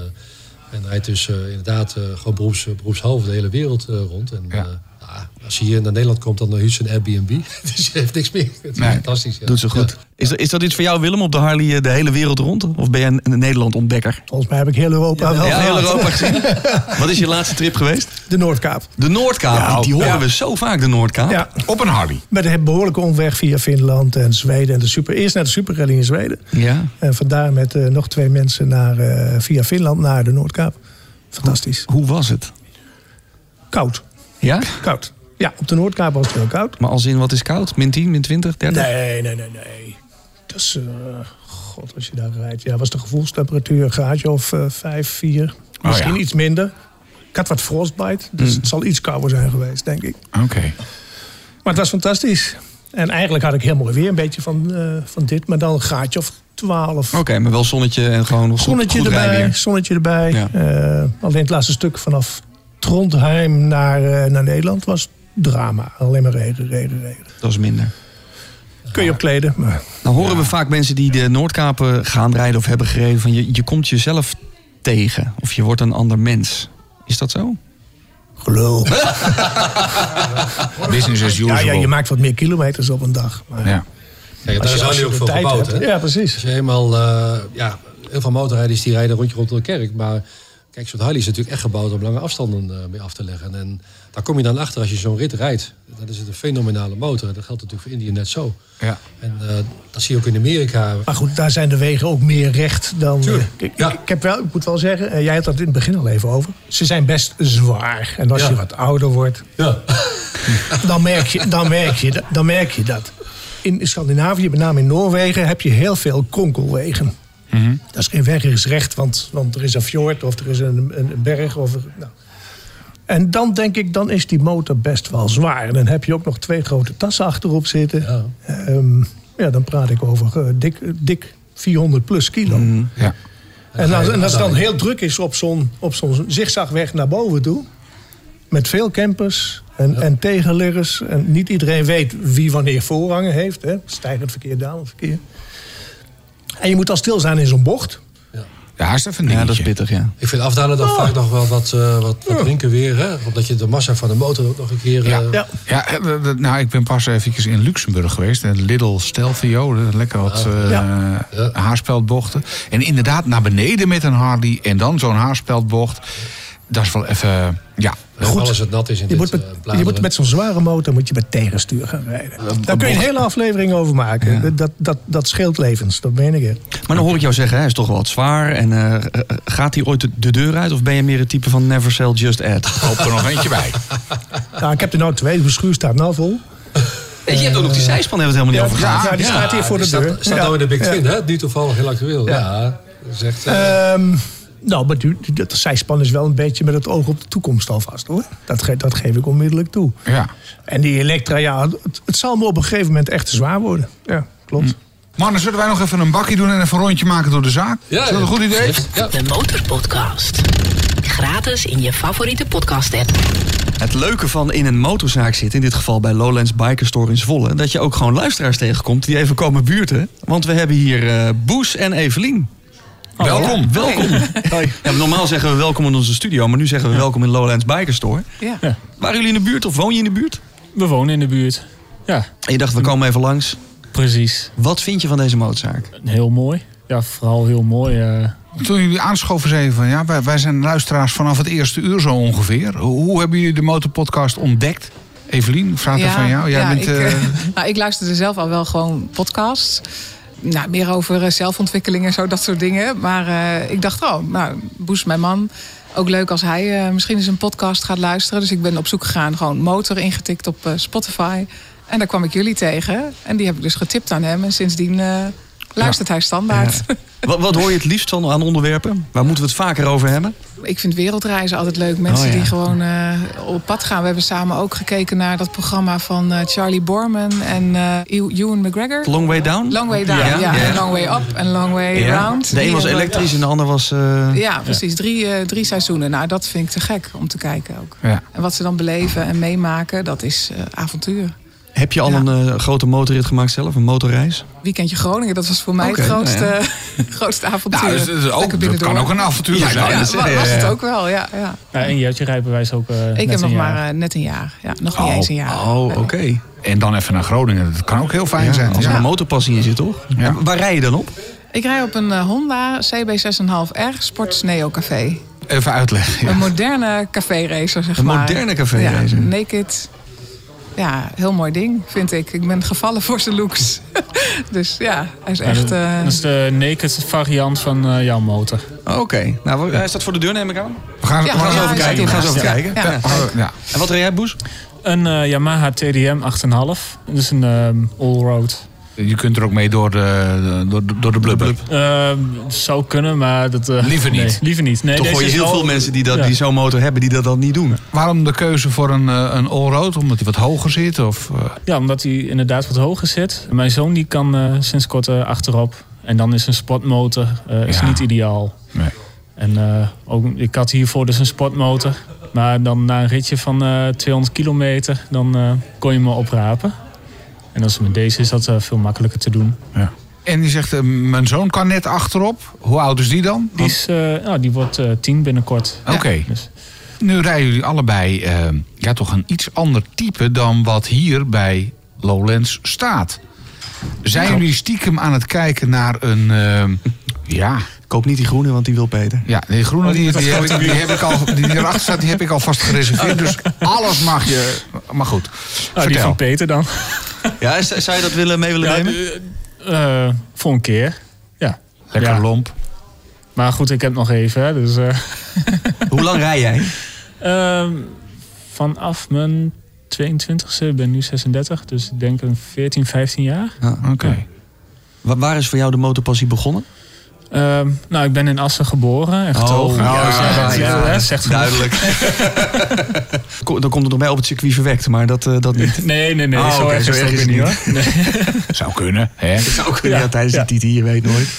en hij is dus eh, inderdaad eh, gewoon beroeps, beroepshalve de hele wereld eh, rond. En Ja. eh, ja, als hij hier naar Nederland komt, dan huurt ze een Airbnb. dus ze heeft niks meer. Het is Nee. fantastisch. Ja. doet ze goed. Is, dat- is dat iets voor jou, Willem, op de Harley eh, de hele wereld rond? Of ben jij een, een Nederland-ontdekker? Volgens mij heb ik heel Europa wel Ja, heel. Europa gezien. Wat is je laatste trip geweest? De Noordkaap. De Noordkaap. Ja, die horen ja. we zo vaak, de Noordkaap. Ja, Op een Harley. met een behoorlijke omweg via Finland en Zweden. En de super, eerst naar de superrally in Zweden. Ja. En vandaar met eh, nog twee mensen naar, eh, via Finland naar de Noordkaap. Fantastisch. Hoe was het? Koud. Ja? Koud. Ja, op de Noordkaap was het heel koud. Maar als in, wat is koud? Min 10, min 20, 30? Nee, nee, nee, nee. Dat is, eh, god, als je daar rijdt. Ja, was de gevoelstemperatuur een graadje of eh 5, 4. Misschien ja. iets minder. Ik had wat frostbite, dus het zal iets kouder zijn geweest, denk ik. Oké. Maar het was fantastisch. En eigenlijk had ik heel mooi weer, een beetje van, eh, van dit. Maar dan een graadje of 12. Oké, maar wel zonnetje en gewoon goed, Zonnetje goed erbij, zonnetje erbij. Ja. Eh, alleen het laatste stuk vanaf Trondheim naar, naar Nederland was drama. Alleen maar regen, regen, regen. Dat is minder. Kun je opkleden, maar Nou horen we vaak mensen die de Noordkapen gaan rijden of hebben gereden... van je, je komt jezelf tegen of je wordt een ander mens. Is dat zo? gelul. Business as usual. Ja, ja, je maakt wat meer kilometers op een dag. Maar Ja. Kijk, daar als je, is je ook voor gebouwd. hebt. Hè? Ja, precies. Als je eenmaal, eh, ja, heel veel motorrijders die rijden rondje rond de kerk. Maar kijk, zo'n Harley is natuurlijk echt gebouwd om lange afstanden eh, mee af te leggen. En daar kom je dan achter als je zo'n rit rijdt. Dan is het een fenomenale motor. En dat geldt natuurlijk voor Indië net zo. Ja. En eh, dat zie je ook in Amerika. Maar goed, daar zijn de wegen ook meer recht dan. Tuurlijk, eh, ik, ja. ik, ik heb wel, ik moet wel zeggen, eh, jij had dat in het begin al even over. Ze zijn best zwaar. En als Ja. je wat ouder wordt, Ja. dan merk je, dan merk je, dat- dan merk je dat. In Scandinavië, met name in Noorwegen, heb je heel veel kronkelwegen. Dat is geen weg is recht, want, want er is een fjord of er is een, een, een berg. Of, er- nou. En dan denk ik, dan is die motor best wel zwaar. En dan heb je ook nog twee grote tassen achterop zitten. Ja. Ehm, ja, dan praat ik over eh, dik, dik 400 plus kilo. Ja. En als, en als het dan heel druk is op zo'n op zo'n zigzagweg naar boven toe... met veel campers en, en tegenliggers... en niet iedereen weet wie wanneer voorrangen heeft. Hè? Stijgend verkeer, dalend verkeer. En je moet al stil zijn in zo'n bocht. Ja, is even een Ja, dat is pittig, ja. Ik vind afdalen dan vaak nog wel wat, eh wat, wat drinken weer. Hè? Omdat je de massa van de motor ook nog een keer... Ja. eh, Ja. Ja, eh, nou, ik ben pas eventjes in Luxemburg geweest. En Little Stelvio, lekker wat eh Ja. haarspeldbochten. En inderdaad, naar beneden met een Harley en dan zo'n haarspeldbocht. Dat is wel even, ja, Goed. Alles het nat is in Je dit moet met, eh, je moet met zo'n zware motor moet je met tegenstuur gaan rijden. Daar kun je een hele aflevering over maken. Dat, dat, dat scheelt levens, dat meen ik. Maar dan hoor ik jou zeggen, hij is toch wel wat zwaar. En eh, eh, gaat hij ooit de, de deur uit? Of ben je meer het type van never sell, just add? hoop er nog eentje bij. Nou, ik heb er nou twee, de schuur staat nou vol. je hebt ook nog die zijspan, hebben we het helemaal niet over gehad. ja, die staat hier voor de die staat- deur. Staat Ja. nou in de Big Ja. Twin, hè? Nu toevallig heel actueel. Ja, eh, Ehm, nou, maar die, die- dat zijspan is wel een beetje met het oog op de toekomst alvast hoor. Dat, ge- dat geef ik onmiddellijk toe. Ja. En die Elektra, ja, het, het zal me op een gegeven moment echt te zwaar worden. Ja, klopt. Mannen, zullen wij nog even een bakje doen en even een rondje maken door de zaak? ja, is dat een goed idee? Ja. De Motorpodcast. Gratis in je favoriete podcast-app. Het leuke van in een motorzaak zitten, in dit geval bij Lowlands Biker Store in Zwolle, dat je ook gewoon luisteraars tegenkomt die even komen buurten. Want we hebben hier eh Boes en Evelien. Welkom. Welkom. Ja, normaal zeggen we welkom in onze studio, maar nu zeggen we welkom in Lowlands Biker Store. Ja. Waren jullie in de buurt of woon je in de buurt? We wonen in de buurt. Ja, En je dacht, we komen even langs. precies. Wat vind je van deze motorzaak? Heel mooi. Ja, vooral heel mooi. eh. Toen jullie aanschoven zeiden van ja, wij, wij zijn luisteraars vanaf het eerste uur zo ongeveer. Hoe, hebben jullie de motorpodcast ontdekt? Evelien, vraag ik van jou. Jij ja, bent, ik, eh, eh, nou, ik luisterde zelf al wel gewoon podcasts. Nou, meer over eh, zelfontwikkeling en zo, dat soort dingen. Maar eh, ik dacht, oh, nou, Boes, mijn man. Ook leuk als hij eh, misschien eens een podcast gaat luisteren. Dus ik ben op zoek gegaan, gewoon motor ingetikt op Spotify. En daar kwam ik jullie tegen. En die heb ik dus getipt aan hem. En sindsdien luistert hij standaard. Wat, wat hoor je het liefst van aan onderwerpen? Waar moeten we het vaker over hebben? Ik vind wereldreizen altijd leuk. Mensen Oh, ja. die gewoon eh, op pad gaan. We hebben samen ook gekeken naar dat programma van eh, Charlie Borman en eh Ew- Ewan McGregor. Long Way Down? Long Way Down, Ja. ja. Ja. En Long Way Up en Long Way Round. De een was elektrisch en de ander was... eh, Ja, precies. Drie, eh, drie seizoenen. Nou, dat vind ik te gek om te kijken ook. ja. En wat ze dan beleven en meemaken, dat is eh, avontuur. Heb je al Ja. een eh, grote motorrit gemaakt zelf? Een motorreis? Weekendje Groningen, dat was voor mij het grootste, nou grootste avontuur. Nou, ook, Lekker dat kan ook een avontuur Ja, zijn. nou, Ja, was het ook wel, ja. ja. Ja, een jaartje rijbewijs ook. eh, Ik net heb nog een maar eh, net een jaar. Ja, nog niet eens een jaar. Oh, oké. En dan even naar Groningen. Dat kan ook heel fijn Ja, zijn. als er Ja. een motorpassie in zit, toch? Ja. En Waar rij je dan op? Ik rij op een Honda CB6,5R Sports Neo Café. Even uitleggen. ja. Een moderne café-racer, zeg Een maar. moderne café-racer. Ja, naked. Ja, heel mooi ding, vind ik. Ik ben gevallen voor zijn looks. dus ja, hij is Ja, echt... dat, eh, dat is de naked variant van eh, jouw motor. Oké. Nou, hij staat voor de deur, neem ik aan. We gaan, Ja, we gaan ja, even hij kijken. We gaan even ja. kijken. Ja. Ja. Ja. En wat rij jij, Boes? Een eh, Yamaha TDM 8,5. Dus een ehm, all-road. Je kunt er ook mee door de, door de, door de blub. Ehm, zou kunnen, maar dat... eh, Liever niet. Nee, liever niet. Nee, Toch deze hoor je heel veel mensen die, dat, Ja. die zo'n motor hebben, die dat dan niet doen. Waarom de keuze voor een, eh, een allroad? Omdat hij wat hoger zit? Of, eh, Ja, omdat hij inderdaad wat hoger zit. Mijn zoon die kan eh, sinds kort eh, achterop. En dan is een sportmotor eh, is Ja. niet ideaal. nee. En eh, ook, ik had hiervoor dus een sportmotor. Maar dan na een ritje van eh 200 kilometer, dan eh, kon je me oprapen. En als met deze is dat eh, veel makkelijker te doen. En die zegt, eh, mijn zoon kan net achterop. Hoe oud is die dan? Die, is, eh, nou, die wordt eh 10 binnenkort. Oké. Dus, Nu rijden jullie allebei ja, toch een iets ander type dan wat hier bij Lowlands staat. Zijn jullie stiekem aan het kijken naar een... ja, Koop niet die groene, want die wil Peter. ja, die groene die, die, heb ik, die heb ik al, die erachter staat, die heb ik alvast gereserveerd. Dus alles mag je... Maar goed, nou, die vertel. van Peter dan. Ja, zou je dat willen, mee willen Ja, nemen? eh, eh, voor een keer. Ja. Lekker Ja. lomp. Maar goed, ik heb nog even. Dus, eh, Hoe lang rij jij? Ehm, vanaf mijn 22e, ik ben nu 36, dus ik denk een 14, 15 jaar. Ja. Oké. Wa- Waar is voor jou de motorpassie begonnen? Ehm, nou, ik ben in Assen geboren en getogen. Oh, Dus ja, dat, ja, eh, zegt duidelijk. Dan komt het nog bij op het circuit verwekt, maar dat, eh, dat niet. Nee, nee, nee. Oh, zo erg zo is het erg ook is weer het niet hoor. Nee. Zou kunnen, hè? Zou kunnen ja, tijdens ja. de TT, je weet nooit.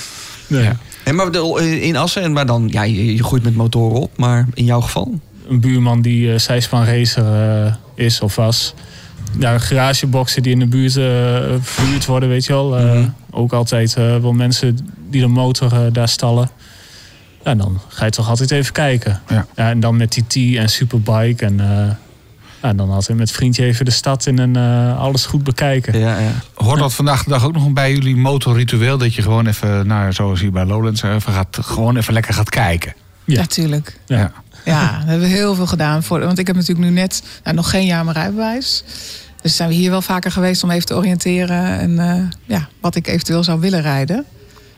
Nee. Hey, maar eh, in Assen, en maar dan, ja, je, je groeit met motoren op, maar in jouw geval? Een buurman die eh zijspanracer eh, is of was. Ja, garageboxen die in de buurt eh, verhuurd worden, weet je wel. Eh, Mhm. Ook altijd eh, wel mensen die de motor daar stallen. Ja, dan ga je toch altijd even kijken. Ja. en dan met die T en Superbike. En eh, ja, dan altijd met vriendje even de stad in en eh, alles goed bekijken. Ja, ja. Hoort dat vandaag de dag ook nog bij jullie motorritueel? Dat je gewoon even, nou, zoals hier bij Lowlands, even gaat, gewoon even lekker gaat kijken. Ja. Natuurlijk. Ja. Ja. Daar hebben we heel veel gedaan. Voor, want ik heb natuurlijk nu net nou, nog geen jaar mijn rijbewijs. Dus zijn we hier wel vaker geweest om even te oriënteren. En eh, ja, wat ik eventueel zou willen rijden.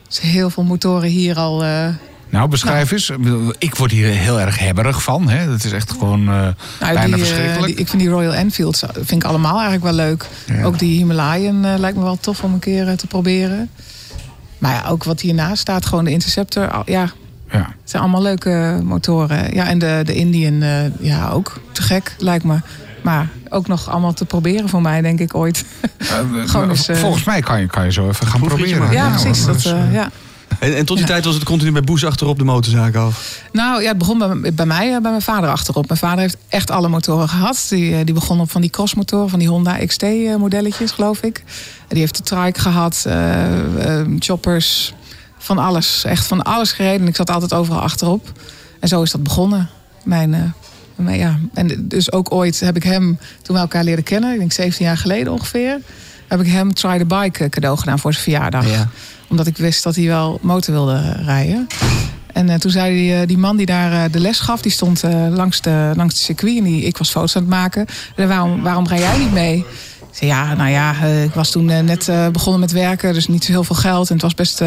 Dus heel veel motoren hier al. eh, Nou, beschrijf eens. Ik word hier heel erg hebberig van. Hè? Dat is echt gewoon nou, bijna die, verschrikkelijk. die- ik vind die Royal Enfields vind ik allemaal eigenlijk wel leuk. Ja. Ook die Himalayan lijkt me wel tof om een keer te proberen. Maar ja, ook wat hiernaast staat, gewoon de Interceptor. Ja, ja. het zijn allemaal leuke motoren. Ja, en de, de Indian, eh, ja, ook te gek, lijkt me. Maar ook nog allemaal te proberen voor mij, denk ik ooit. Eh, Gewoon Volgens mij kan je, kan je zo even gaan proberen. Ja, precies. Dat, eh, ja. En, en tot die Ja. tijd was het continu bij Boes achterop de motorzaak af. Nou ja, het begon bij, bij mij, bij mijn vader achterop. Mijn vader heeft echt alle motoren gehad. Die, die begon op van die crossmotoren, van die Honda XT-modelletjes, geloof ik. Die heeft de trike gehad, eh, eh, choppers, van alles. Echt van alles gereden. En ik zat altijd overal achterop. En zo is dat begonnen. Mijn, eh, mijn- ja. En dus ook ooit heb ik hem, toen we elkaar leerden kennen, ik denk 17 jaar geleden ongeveer, heb ik hem Try the Bike eh, cadeau gedaan voor zijn verjaardag. Ja. Omdat ik wist dat hij wel motor wilde rijden. En eh, toen zei die, die man die daar de les gaf, die stond langs, de, langs het circuit en die, ik was foto's aan het maken. En waarom, waarom rij jij niet mee? Zei, ja, nou ja, eh, ik was toen eh, net eh, begonnen met werken, dus niet zo heel veel geld en het was best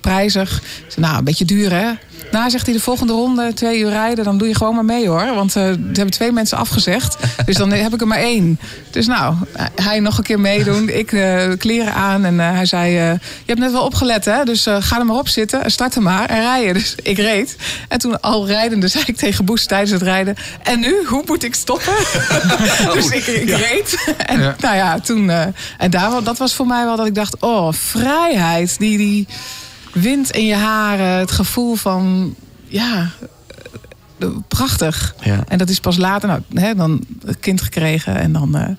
prijzig. Ik zei, nou, een beetje duur hè? Nou, zegt hij, de volgende ronde, twee uur rijden, dan doe je gewoon maar mee hoor. Want eh, er hebben twee mensen afgezegd, dus dan heb ik er maar één. Dus nou, hij nog een keer meedoen, ik eh, kleren aan en eh, hij zei, je hebt net wel opgelet hè, dus ga er maar op zitten, start er maar en rijden. Dus ik reed. En toen al rijdende zei ik tegen Boes tijdens het rijden, en nu, hoe moet ik stoppen? dus ik, ik reed. En Ja. nou ja, toen, en daar, dat was voor mij wel dat ik dacht, oh, vrijheid, die, die wind in je haren, het gevoel van, ja, eh, prachtig. Ja. En dat is pas later, nou, hè, dan een kind gekregen en dan eh,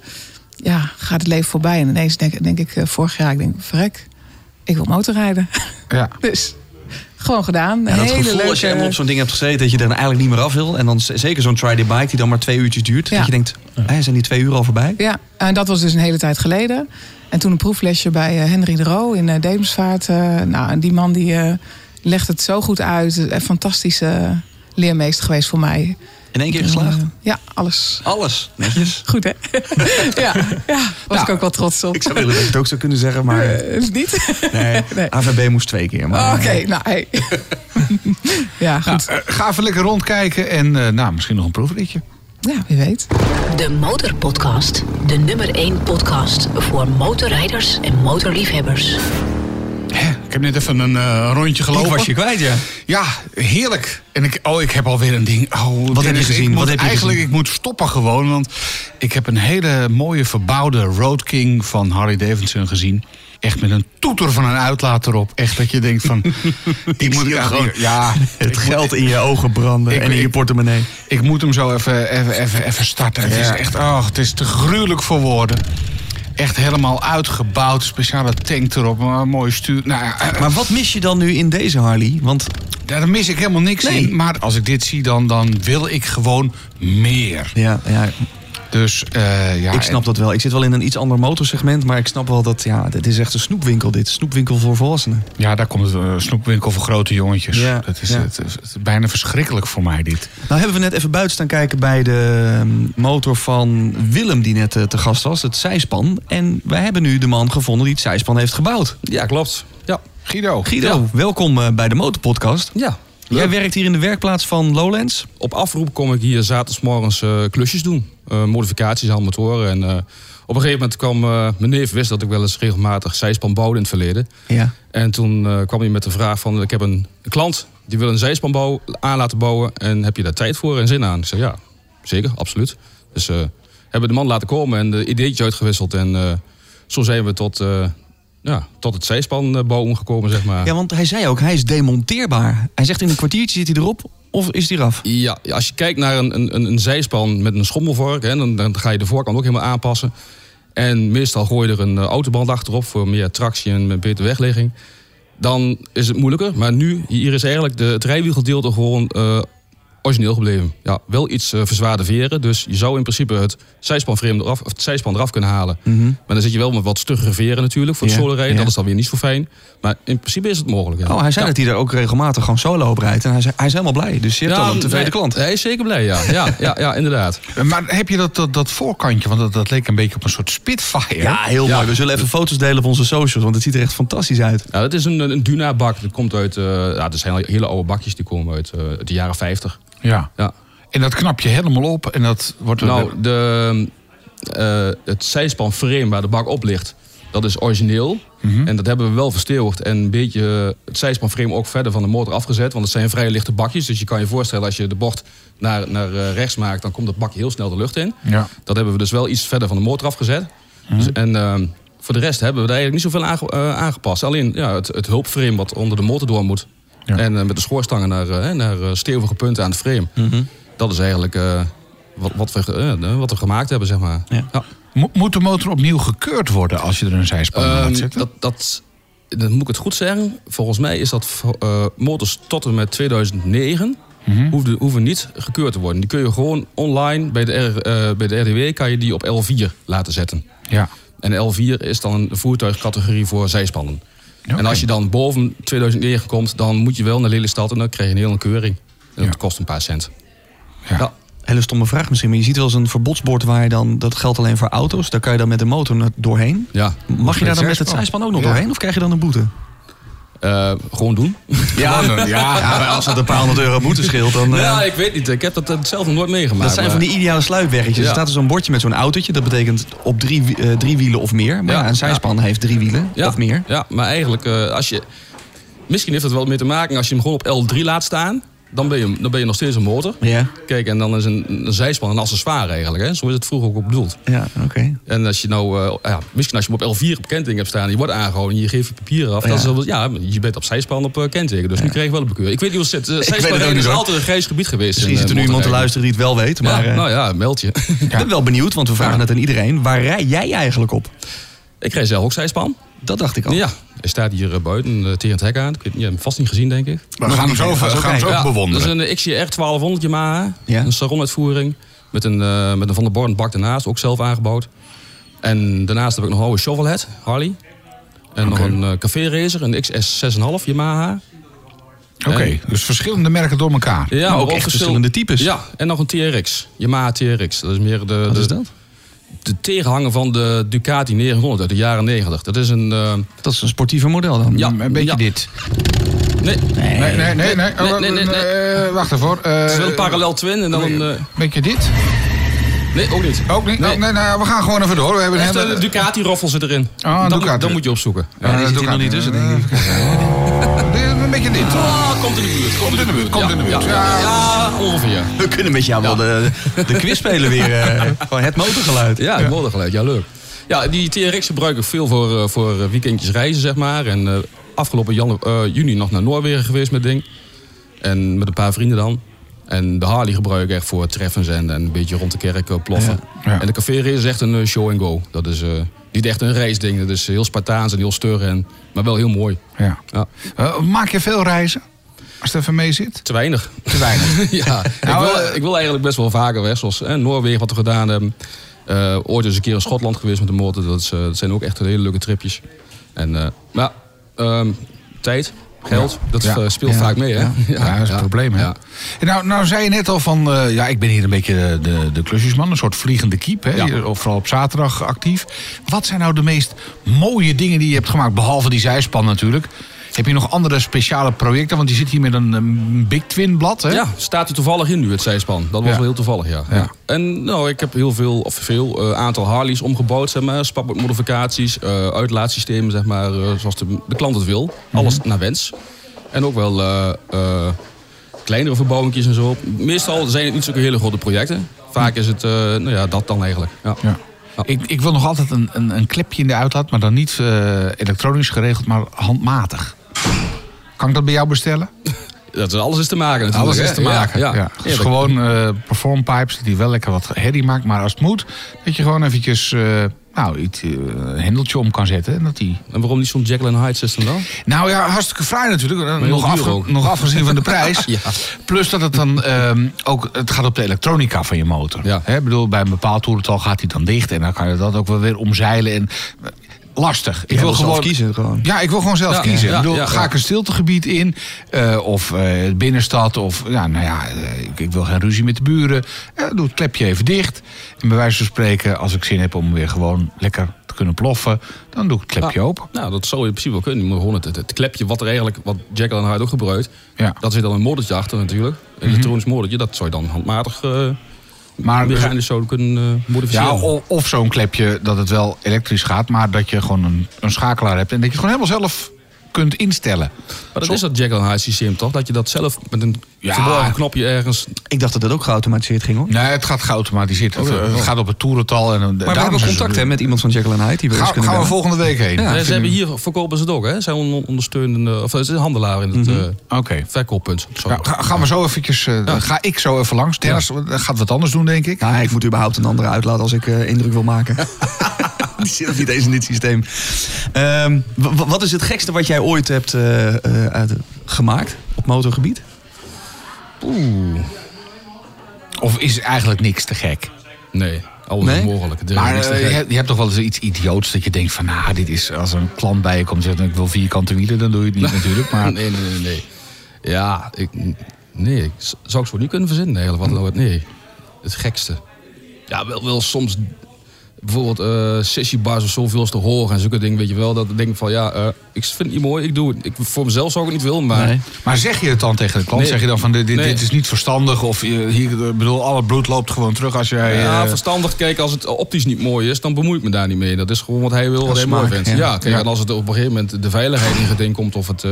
ja, gaat het leven voorbij. En ineens denk, denk ik, eh, vorig jaar, ik denk, verrek, ik wil motorrijden. Ja. dus gewoon gedaan. En dat Hele gevoel als je leuke- helemaal op zo'n ding hebt gezeten... dat je er eigenlijk niet meer af wil. En dan zeker zo'n try the bike die dan maar twee uurtjes duurt. Ja. Dat je denkt, hè, zijn die twee uur al voorbij? Ja, en dat was dus een hele tijd geleden. En toen een proeflesje bij eh, Henry de Roo in eh Demensvaart. Eh, nou, en die man die eh, legt het zo goed uit. Een fantastische leermeester geweest voor mij. In één keer geslaagd? Eh, ja, alles. Alles, netjes. Goed, hè? ja, ja, was ik ook wel trots op. Ik zou willen dat je het ook zou kunnen zeggen, maar... Eh, niet? Nee, Nee. AVB moest twee keer. Maar, Oké, nou, hey. ja, goed. Nou, ga even lekker rondkijken en eh, nou, misschien nog een proefritje. Ja, wie weet. De Motorpodcast. De nummer 1 podcast voor motorrijders en motorliefhebbers. Ik heb net even een eh, rondje gelopen. Ik was je kwijt, ja. Ja, heerlijk. En ik, oh, ik heb alweer een ding. Oh, Wat heb je gezien? Ik moet Wat heb je eigenlijk, gezien? ik moet stoppen gewoon. Want ik heb een hele mooie verbouwde Road King van Harley Davidson gezien. Echt met een toeter van een uitlaat erop. Echt dat je denkt van... die moet ik gewoon... Ja, Het ik moet- geld in je ogen branden Ik- en in je ik- portemonnee. Ik moet hem zo even, even, even, even starten. Het is echt, oh, het is te gruwelijk voor woorden. Echt helemaal uitgebouwd, speciale tank erop, een mooi stuur. Nou ja, eh, Maar wat mis je dan nu in deze Harley? Want daar mis ik helemaal niks Nee. in. Maar als ik dit zie, dan, dan wil ik gewoon meer. ja, ja, Dus eh, ja, ik snap dat wel. Ik zit wel in een iets ander motorsegment, maar ik snap wel dat ja, dit is echt een snoepwinkel. Dit snoepwinkel voor volwassenen. Ja, daar komt het uh, snoepwinkel voor grote jongetjes. Ja, dat is ja. het, het is bijna verschrikkelijk voor mij, dit. Nou hebben we net even buiten staan kijken bij de ehm, motor van Willem die net eh, te gast was, het zijspan. En wij hebben nu de man gevonden die het zijspan heeft gebouwd. Ja, klopt. Ja. Guido. Guido, welkom eh, bij de Motorpodcast. Ja, Jij werkt hier in de werkplaats van Lowlands. Op afroep kom ik hier zaterdagmorgens eh klusjes doen. Eh, modificaties aan motoren. En eh, op een gegeven moment kwam mijn neef wist dat ik wel eens regelmatig zijspan bouwde in het verleden. Ja. En toen kwam hij met de vraag van ik heb een, een klant die wil een zijspan bouwen, aan laten bouwen. En heb je daar tijd voor en zin aan? Ik zei ja, zeker, absoluut. Dus hebben de man laten komen en de ideetje uitgewisseld. En zo zijn we tot, ja, tot het zijspan eh, bouwen gekomen, zeg maar. Ja, want hij zei ook, hij is demonteerbaar. Hij zegt in een kwartiertje zit hij erop of is hij eraf? Ja, als je kijkt naar een, een, een zijspan met een schommelvork, hè, dan, dan ga je de voorkant ook helemaal aanpassen. En meestal gooi je er een eh, autoband achterop voor meer tractie en met betere wegligging. Dan is het moeilijker. Maar nu, hier is eigenlijk de, het rijwielgedeelte gewoon eh, origineel gebleven. Ja, wel iets eh, verzwaarde veren. Dus je zou in principe het zijspanframe eraf, of het zijspan eraf kunnen halen. Maar dan zit je wel met wat stuggere veren natuurlijk voor het Ja, solo rijden. ja. Dat is dan weer niet zo fijn. Maar in principe is het mogelijk. ja. Oh, hij zei Ja. dat hij er ook regelmatig gewoon solo op rijdt. En hij, zei, hij is helemaal blij. Dus je hebt al een tevreden nee, klant. Hij is zeker blij, ja. Ja, ja, ja inderdaad. Maar heb je dat, dat, dat voorkantje, want dat, dat leek een beetje op een soort Spitfire. Ja, heel Ja. mooi. We zullen even foto's delen op onze socials, want het ziet er echt fantastisch uit. Ja, dat is een, een Duna-bak. Dat komt uit, eh ja, dat zijn hele oude bakjes die komen uit, eh, uit de jaren 50. Ja. Ja. En dat knap je helemaal op en dat wordt... Nou, de, eh, het zijspanframe waar de bak op ligt, dat is origineel. En dat hebben we wel versteeuwd en een beetje het zijspanframe ook verder van de motor afgezet. Want het zijn vrij lichte bakjes. Dus je kan je voorstellen als je de bocht naar, naar eh, rechts maakt, dan komt het bakje heel snel de lucht in. Ja. Dat hebben we dus wel iets verder van de motor afgezet. Dus, en ehm, voor de rest hebben we er eigenlijk niet zoveel aange- eh, aangepast. Alleen ja, het, het hulpframe wat onder de motor door moet. Ja. En eh, met de schoorstangen naar, eh, naar eh, stevige punten aan het frame. Dat is eigenlijk wat, wat, we, wat we gemaakt hebben, zeg maar. Ja. Mo- Moet de motor opnieuw gekeurd worden als je er een zijspan in Ehm, laat zetten? dat, dat, dan moet ik het goed zeggen. Volgens mij is dat eh, motors tot en met 2009 Mhm. hoeven, hoeven niet gekeurd te worden. Die kun je gewoon online bij de, R, bij de RDW kan je die op L4 laten zetten. Ja. En L4 is dan een voertuigcategorie voor zijspannen. En als je dan boven 2009 komt, dan moet je wel naar Lelystad en dan krijg je een hele keuring. En dat Ja. kost een paar cent. Ja. Ja. Hele stomme vraag misschien, maar je ziet wel eens een verbodsbord waar je dan, dat geldt alleen voor auto's, daar kan je dan met de motor doorheen. Ja, Mag je daar dan met het zijspan? zijspan ook nog Ja. doorheen of krijg je dan een boete? Eh, gewoon doen. Ja, ja. maar als het een paar honderd euro boete scheelt, dan... eh, Ja, ik weet niet. Ik heb dat eh, zelf nog nooit meegemaakt. dat zijn van die ideale sluipweggetjes. Er Ja. staat er zo'n bordje met zo'n autootje. Dat betekent op drie, eh, drie wielen of meer. Maar Ja. ja, een zijspan heeft drie wielen Ja, of meer. Ja, maar eigenlijk, eh, als je. Misschien heeft het wel mee te maken als je hem gewoon op L3 laat staan. Dan ben je, dan ben je nog steeds een motor. Ja, Kijk, en dan is een, een zijspan een accessoire eigenlijk. Hè? Zo is het vroeger ook bedoeld. ja oké. En als je nou, eh, ja, misschien als je hem op L4 op kenteken hebt staan je wordt aangehouden en je geeft je papieren af. Ja. Dan is wel, ja, je bent op zijspan op eh, kenteken. Dus nu krijg je wel een bekeuring. Ik weet niet hoe het zit. Eh, niet, is altijd een grijs gebied geweest. Misschien zit er nu iemand te luisteren die het wel weet. Maar nou ja, meld je. ik ben wel benieuwd, want we vragen het aan iedereen. Waar rij jij eigenlijk op? ik reed zelf ook zijspan. Dat dacht ik al. Ja, hij staat hier eh, buiten eh, tegen het hek aan. Ik hebt hem vast niet gezien, denk ik. We gaan hem zo, zo gaan zo kijken. bewonderen. Dat is een XJR 1200 Yamaha. Ja. Een Saron-uitvoering. Met een, eh, met een Van der Born bak ernaast, ook zelf aangebouwd. En daarnaast heb ik nog een oude Shovelhead, Harley. En nog een eh, Café Racer, een XS 6,5 Yamaha. Oké, dus verschillende merken door elkaar. Ja, Maar ook verschillende types. Ja, en nog een TRX. Yamaha TRX. Dat is meer de, Wat de, is dat? De tegenhanger van de Ducati 900 uit de jaren 90. Dat is een... eh, Dat is een sportiever model dan. Ja. Een beetje Ja. dit. nee, Nee, nee, nee. nee. Nee, Oh, nee, nee, nee. eh, wacht even hoor. Eh, het is wel een parallel twin en dan een... Beetje dit? nee, ook niet. Ook niet? Nee. Oh, nee, nou, we gaan gewoon even door. We hebben Echt een een Ducati-roffel zit erin. Ah, een dan, Ducati. Moet, dan moet je opzoeken. Ja, die zit hier nog niet tussen, denk ik. Dit is Een beetje dit. Ah, komt in de buurt. Komt in de buurt, komt in de buurt. Ja, Ja. ja, ongeveer. We kunnen met jou wel de, de quiz spelen weer. eh, gewoon het motorgeluid. Ja, het motorgeluid. Ja, leuk. Ja, die TRX gebruik ik veel voor, eh, voor eh, weekendjes reizen, zeg maar. En eh, afgelopen janu- eh, juni nog naar Noorwegen geweest met ding. En met een paar vrienden dan. En de Harley gebruik ik echt voor treffens en, en een beetje rond de kerk eh, ploffen. Ja. Ja. En de café is echt een eh, show and go. Dat is eh, niet echt een reisding. Dat is heel Spartaans en heel stug, en, maar wel heel mooi. Ja. Ja. Maak je veel reizen? Als het even mee zit? Te weinig. Te weinig. ja, Nou, ik, wil, ik wil eigenlijk best wel vaker weg. Zoals eh, Noorwegen, wat we gedaan hebben. Ooit eens een keer in Schotland geweest met de motor. Dat, is, dat zijn ook echt hele leuke tripjes. En, maar ehm, tijd, geld, dat Ja. eh, speelt Ja. vaak mee. Hè? Ja, dat is het probleem, hè? Ja. En Nou, nou zei je net al van, eh, ja, ik ben hier een beetje de, de, klusjesman, een soort vliegende kiep, hè? Of vooral op zaterdag actief. Wat zijn nou de meest mooie dingen die je hebt gemaakt, behalve die zijspan natuurlijk? Heb je nog andere speciale projecten? Want je zit hier met een, een Big Twin blad, hè? Ja, staat er toevallig in nu, het zijspan. Dat was Ja. wel heel toevallig, ja. Ja. En nou, ik heb heel veel, of veel, eh, aantal Harleys omgebouwd, zeg maar. Spatbord-modificaties, eh uitlaatsystemen, zeg maar, eh, zoals de, de klant het wil. Alles naar wens. En ook wel kleinere verbouwingjes en zo. Meestal zijn het niet zulke hele grote projecten. Vaak is het, nou ja, dat dan eigenlijk. Ja. Ja. Ik, ik wil nog altijd een, een, een klepje in de uitlaat, maar dan niet elektronisch geregeld, maar handmatig. Kan ik dat bij jou bestellen? Dat is, alles is te maken natuurlijk. Alles is te maken. Ja, Ja, Dus gewoon eh perform pipes die wel lekker wat herrie maakt, maar als het moet, dat je gewoon eventjes eh, nou, iets, eh, een hendeltje om kan zetten. En dat die... En waarom niet zo'n and Hyde system dan? Nou ja, hartstikke fraai natuurlijk. Nog, afge- nog afgezien van de prijs. Ja. Plus dat het dan ehm, ook, het gaat op de elektronica van je motor. Ja. Hè, bedoel, bij een bepaald toerental gaat hij dan dicht en dan kan je dat ook wel weer omzeilen. En, lastig. Ik wil zelf kiezen gewoon. Ja, ik wil gewoon zelf Ja, kiezen. ja, ik bedoel, ja, ga ik een stiltegebied in? eh, of eh, binnenstad? Of ja, nou ja, eh, ik, ik wil geen ruzie met de buren. Doe het klepje even dicht. En bij wijze van spreken, als ik zin heb om weer gewoon lekker te kunnen ploffen, dan doe ik het klepje open. Nou, dat zou in principe wel kunnen. Maar gewoon het, het, het klepje wat er eigenlijk, wat Jekyll and Hyde ook gebruikt. Ja. Mhm. Dat zit dan een motortje achter natuurlijk. Een elektronisch motortje. Dat zou je dan handmatig Maar mechanisch zo kunnen eh, Ja, modificeren. of, of zo'n klepje dat het wel elektrisch gaat, maar dat je gewoon een, een schakelaar hebt en dat je het gewoon helemaal zelf kunt instellen. maar dat is dat Jekyll and Hyde systeem toch? Dat je dat zelf met een Ja. verborgen knopje ergens... Ik dacht dat dat ook geautomatiseerd ging hoor. Nee, het gaat geautomatiseerd. Het, Oké. het gaat op het toerental. En, Maar we hebben contact hè, met iemand van Jekyll Hyde. Die we eens Gaan, kunnen gaan we volgende week heen. Ja. Ja, Vind ze hebben hier verkopen ze het ook, hè? Ze zijn on- ondersteunende, of het is een handelaar in het eh, Oké. verkooppunt. Nou, ga- gaan we zo eventjes. eh, dan Ga ik zo even langs. Dennis eh, gaat wat anders doen, denk ik. Ja, ik moet überhaupt een andere uitlaat als ik eh, indruk wil maken. Die zit niet eens in dit systeem. Ehm, wat is het gekste wat jij ooit hebt eh, eh, uit- gemaakt op motorgebied? Oeh, Of is eigenlijk niks te gek? nee. Alles Nee? mogelijk. Maar eh, gek. je, hebt- je hebt toch wel eens iets idioots dat je denkt van... nou, dit is als een klant bij je komt en zegt... ik wil vierkante wielen, dan doe je het niet natuurlijk. Maar Nee, nee, nee, nee. Ja, ik, nee, zou ik zo niet kunnen verzinnen eigenlijk. Wat nou het, nee, het gekste. Ja, wel, wel soms bijvoorbeeld eh sessiebars of zoveel te hoog en zulke dingen, weet je wel. Dat ik denk van, ja, eh, ik vind het niet mooi, ik doe het. Ik, voor mezelf zou ik het niet willen, maar... Nee. Maar zeg je het dan tegen de klant? Nee. Zeg je dan van dit, dit, Nee. dit is niet verstandig? Of je, hier, ik bedoel, al het bloed loopt gewoon terug als jij. Ja, eh, verstandig. Kijk, als het optisch niet mooi is, dan bemoei ik me daar niet mee. Dat is gewoon wat hij wil, wat hij mooi vindt. ja. Ja, kijk, en als het op een gegeven moment de veiligheid in geding komt... of het, eh,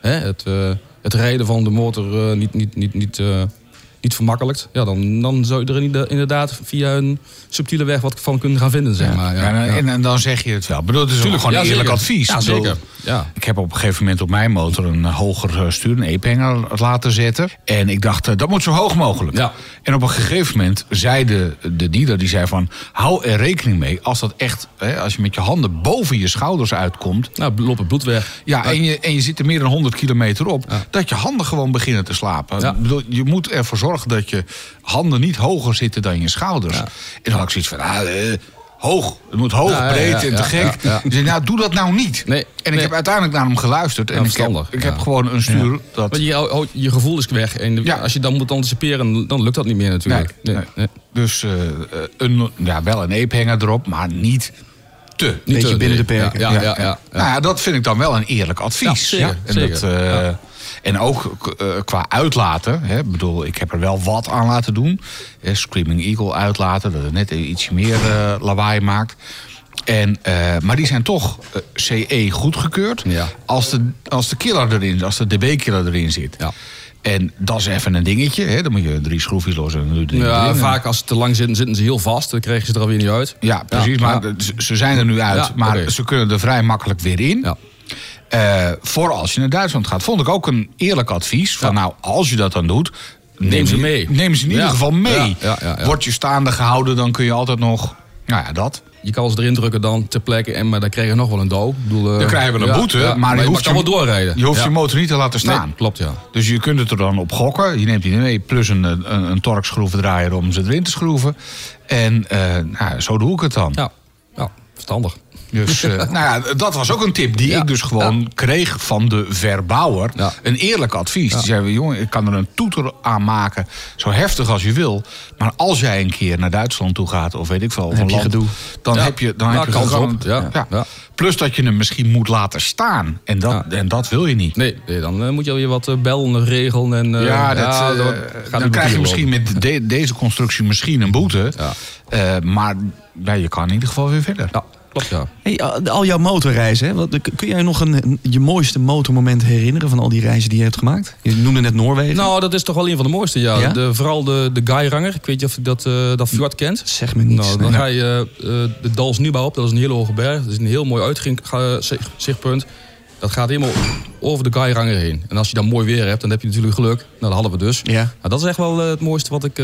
hè, het, eh, het rijden van de motor eh, niet, niet, niet, niet, eh, niet vermakkelijkt... Ja, dan, dan zou je er inderdaad- via een subtiele weg wat van kunnen gaan vinden, zeg maar. Ja, Ja, en, en, dan zeg je het wel. Ik bedoel, het is ook Tuurlijk, gewoon een eerlijk advies. Ja, bedoel, zeker. Ja. Ik heb op een gegeven moment op mijn motor een eh, hoger eh, stuur, een E-hanger laten zetten. En ik dacht, eh, dat moet zo hoog mogelijk. Ja. En op een gegeven moment zei de, de dealer, die zei van... hou er rekening mee als dat echt, hè, als je met je handen boven je schouders uitkomt... Nou, loopt het bloed weg. Ja, en je, en je zit er meer dan 100 kilometer op, dat je handen gewoon beginnen te slapen. Ik bedoel, je moet ervoor zorgen dat je handen niet hoger zitten dan je schouders. En dan had ik zoiets van, ah, eh, hoog. Het moet hoog, breed ja, en te gek. ja, ja. Ik zei, nou, doe dat nou niet. Nee, en ik nee. heb uiteindelijk naar hem geluisterd. En ik heb, ik heb gewoon een stuur dat... Want je, je gevoel is weg. En als je dan moet anticiperen, dan lukt dat niet meer natuurlijk. Nee, nee. Dus eh, eh, een, ja, wel een e-hanger erop, maar niet te. Niet Beetje te- binnen de perken. Ja, ja, ja. Nou ja, dat vind ik dan wel een eerlijk advies. En, zeker. Dat, eh, en ook eh, qua uitlaten. Hè, Ik bedoel, ik heb er wel wat aan laten doen. Hè, Screaming Eagle uitlaten, dat het net ietsje meer eh, lawaai maakt. En, eh, maar die zijn toch eh, CE goedgekeurd. Ja. Als, de, als de killer erin, als de DB-killer erin zit. Ja. En dat is even een dingetje. Hè? Dan moet je drie schroefjes los en dan doe je drie Ja, erin. vaak als ze te lang zitten, zitten ze heel vast. Dan krijgen ze er alweer niet uit. Ja, precies. maar ja. ze- zijn er nu uit. Ja, maar ze kunnen er vrij makkelijk weer in. Eh, voor als je naar Duitsland gaat. Vond ik ook een eerlijk advies. Van Ja. nou, als je dat dan doet. Neem, ze mee. Neem ze in ieder Ja. geval mee. Ja. Word je staande gehouden, dan kun je altijd nog. Nou ja, dat. Je kan ze erin drukken dan ter plekke, en, maar dan krijg je nog wel een bedoel, eh, Dan krijgen we een boete. maar je, hoeft je, wel doorrijden. Je hoeft je motor niet te laten staan. Nee, klopt, ja. Dus je kunt het er dan op gokken. Je neemt die mee, plus een, een, een torkschroevendraaier om ze erin te schroeven. En eh, nou, zo doe ik het dan. Ja, ja verstandig. Dus eh, nou ja, dat was ook een tip die Ja. ik dus gewoon kreeg van de verbouwer. Een eerlijk advies. Die zei, jongen, ik kan er een toeter aan maken, zo heftig als je wil. Maar als jij een keer naar Duitsland toe gaat, of weet ik veel, of een land, gedoe. dan heb je, dan heb je gewoon- op. Ja. Plus dat je hem misschien moet laten staan. En dat, en dat wil je niet. Nee, nee, dan eh, moet je alweer wat uh, bellen regelen. En, ja, dat, gaat dan krijg je misschien met de, deze constructie misschien een boete. Maar ja, je kan in ieder geval weer verder. Ja, klopt ja. Hey, al jouw motorreizen? Wat, kun jij nog een, je mooiste motormoment herinneren van al die reizen die je hebt gemaakt? Je noemde net Noorwegen. Nou, dat is toch wel een van de mooiste, ja. Ja? De, vooral de, de Guy-ranger. Ik weet niet of je dat, uh, dat fjord kent. Zeg me niets. Nou, dan ga je uh, de Dals Nieuwbouw op. Dat is een hele hoge berg. Dat is een heel mooi uitzichtpunt. Dat gaat helemaal over de Guy-ranger heen. En als je dan mooi weer hebt, dan heb je natuurlijk geluk. Nou, dat hadden we dus. Ja. Nou, dat is echt wel uh, het mooiste wat ik...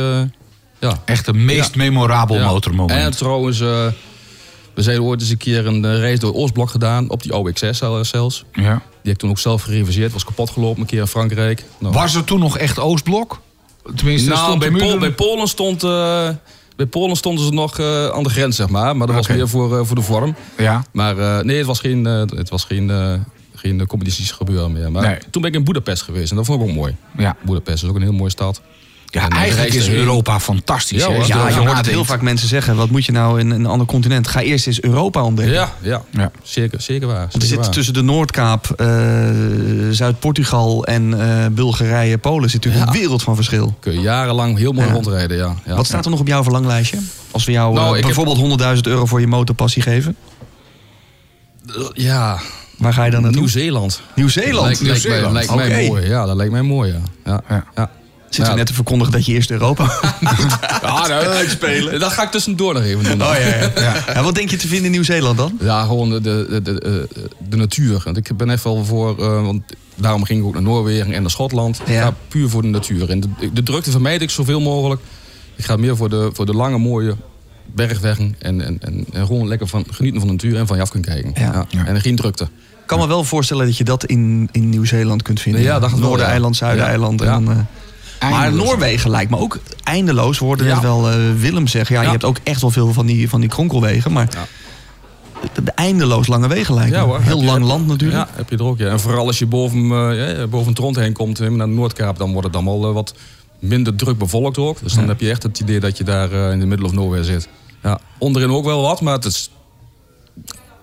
ja. Echt het meest memorabel Ja. motormoment. En trouwens, uh, we zijn ooit eens een keer een uh, race door Oostblok gedaan. Op die OXS zelfs. Ja. Die heb ik toen ook zelf gereviseerd. Was kapot gelopen een keer in Frankrijk. Nou, Was er toen nog echt Oostblok? Tenminste, nou, bij, Pol- bij Polen stond... uh, bij Polen stonden ze nog uh, aan de grens, zeg maar. Maar dat was meer voor, uh, voor de vorm. Ja. Maar nee, het was geen, het was geen, geen communistisch gebeuren meer. Maar Nee. toen ben ik in Boedapest geweest. En dat vond ik ook mooi. Ja. Boedapest is ook een heel mooie stad. Ja, En, uh, eigenlijk is. Europa fantastisch. Ja, hoor. Ja, je hoort het heel vaak mensen zeggen. Wat moet je nou in een ander continent? Ga eerst eens Europa ontdekken. Ja, ja, Ja. Zeker, zeker waar. Want er zeker zit waar. tussen de Noordkaap, eh, Zuid-Portugal en eh, Bulgarije, Polen zit natuurlijk Ja. een wereld van verschil. Kun je jarenlang heel mooi Ja. rondrijden, ja. ja. Wat staat er nog op jouw verlanglijstje? Als we jou Nou, eh, heb- bijvoorbeeld 100.000 euro voor je motorpassie geven, Ja, waar ga je dan naartoe? Nieuw-Zeeland. Nieuw-Zeeland. Lijkt, lijkt, mij, mooi. Ja, dat lijkt mij mooi, ja. ja. Zitten we Ja. net te verkondigen dat je eerst Europa Ja, nou, spelen. Dat ga ik tussendoor nog even doen. dan. Oh ja, ja. ja. Wat denk je te vinden in Nieuw-Zeeland dan? Ja, gewoon de, de, de, de, de natuur. Want ik ben echt wel voor, eh, want daarom ging ik ook naar Noorwegen en naar Schotland. Ja. puur voor de natuur. En de, de drukte vermijd ik zoveel mogelijk. Ik ga meer voor de, voor de lange, mooie bergwegen. En, en, en, en gewoon lekker van, genieten van de natuur en van je af kunnen kijken. Ja. En geen drukte. Ik kan me wel voorstellen dat je dat in, in Nieuw-Zeeland kunt vinden. Ja, wel, Noordereiland. Ja. En eh, maar. Noorwegen lijkt me ook eindeloos. We hoorden Ja. net wel eh, Willem zeggen. Ja, je hebt ook echt wel veel van die, van die kronkelwegen. Maar de, de eindeloos lange wegen. Ja, hoor. Heel je- lang heb- land natuurlijk. Ja, heb je er ook. Ja. En vooral als je boven, ja, boven Trond heen komt, eh, naar de Noordkaap, dan wordt het dan wel wat minder druk bevolkt ook. Dus dan heb je echt het idee dat je daar in de middle of nowhere zit. Ja, onderin ook wel wat, maar het is...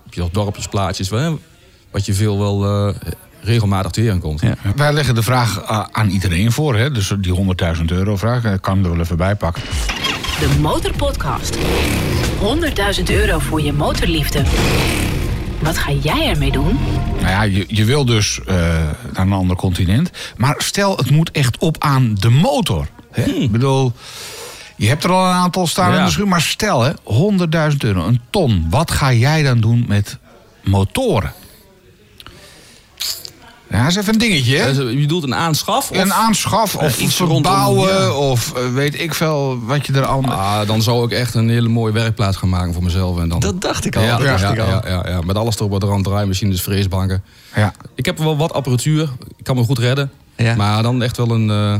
Heb je nog dorpjes, plaatsjes, hè, wat je veel wel eh, regelmatig tegenkomt. Ja. Wij leggen de vraag uh, aan iedereen voor. Hè? Dus die 100.000 euro vraag eh, kan ik er wel even bij pakken. De Motorpodcast. 100.000 euro voor je motorliefde. Wat ga jij ermee doen? Nou ja, je, je wil dus eh, naar een ander continent. Maar stel, het moet echt op aan de motor. Hè? Ik bedoel, je hebt er al een aantal staan in de schuur. Maar stel, hè, 100.000 euro, een ton. Wat ga jij dan doen met motoren? Ja, dat is even een dingetje, hè? Je bedoelt een aanschaf? Of? Een aanschaf of iets rondom, verbouwen ja. of eh, weet ik veel wat je er allemaal... Ah, dan zou ik echt een hele mooie werkplaats gaan maken voor mezelf. En dan... Dat dacht ik al. ja, dat ja, dacht ja, ik al. ja, ja, ja. Met alles erop, eraan, draaimachines, freesbanken. Ja. Ik heb wel wat apparatuur. Ik kan me goed redden. Ja. Maar dan echt wel een... eh,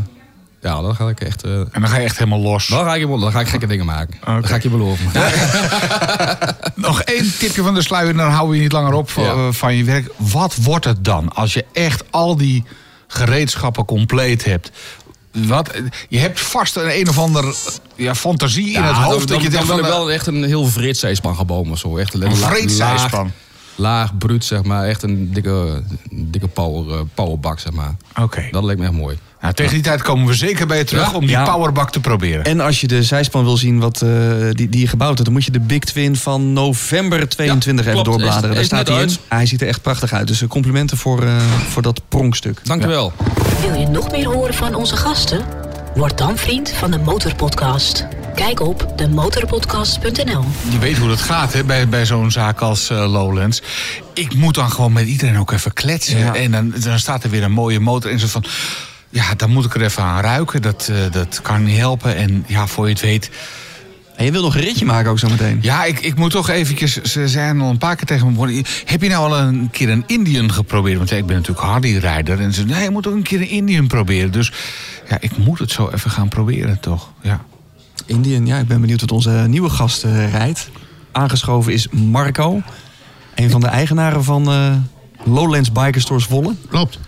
ja, dan ga ik echt... eh, En dan ga je echt helemaal los. dan, ga ik, dan ga ik gekke dingen maken. Dat ga ik je beloven. Nog één tipje van de sluier, en dan houden we je niet langer op van, Ja. eh, van je werk. Wat wordt het dan als je echt al die gereedschappen compleet hebt? Wat, je hebt vast een een of ander ja, fantasie in het hoofd. Dan, dat dan, je dan van, wel echt een heel vreed zijspan gaan bouwen of zo. Echt een, Een vreed laag- zijspan? Laag, bruut, zeg maar. Echt een dikke, dikke power, eh, powerbak, zeg maar. Oké. Dat lijkt me echt mooi. Nou, tegen die tijd komen we zeker bij je terug Ja? om die Ja. powerbak te proberen. En als je de zijspan wil zien wat, eh, die, die je gebouwd hebt... dan moet je de Big Twin van november 22 Ja, even klopt. doorbladeren. Is- Daar is staat hij in. uit. Hij ziet er echt prachtig uit. Dus eh, complimenten voor, eh, voor dat pronkstuk. Dank u wel. Wil je nog meer horen van onze gasten? Word dan vriend van de Motorpodcast. Kijk op demotorpodcast.nl. Je weet hoe dat gaat hè, bij, bij zo'n zaak als Lowlands. Ik moet dan gewoon met iedereen ook even kletsen. Ja. En dan, dan staat er weer een mooie motor in. Zo van, ja, dan moet ik er even aan ruiken. Dat, eh, dat kan niet helpen. En ja, voor je het weet... En je wil nog een ritje maken ook zo meteen. Ja, ik, ik moet toch eventjes... Ze zijn al een paar keer tegen me begonnen. Heb je nou al een keer een Indian geprobeerd? Want ik ben natuurlijk Harley-rijder. En ze zeiden, nee, je moet ook een keer een Indian proberen. Dus ja, ik moet het zo even gaan proberen, toch? Ja. Indian, ja, ik ben benieuwd wat onze nieuwe gast eh, rijdt. Aangeschoven is Marco. Een van de eigenaren van eh, Lowlands Biker Stores Volle. Klopt.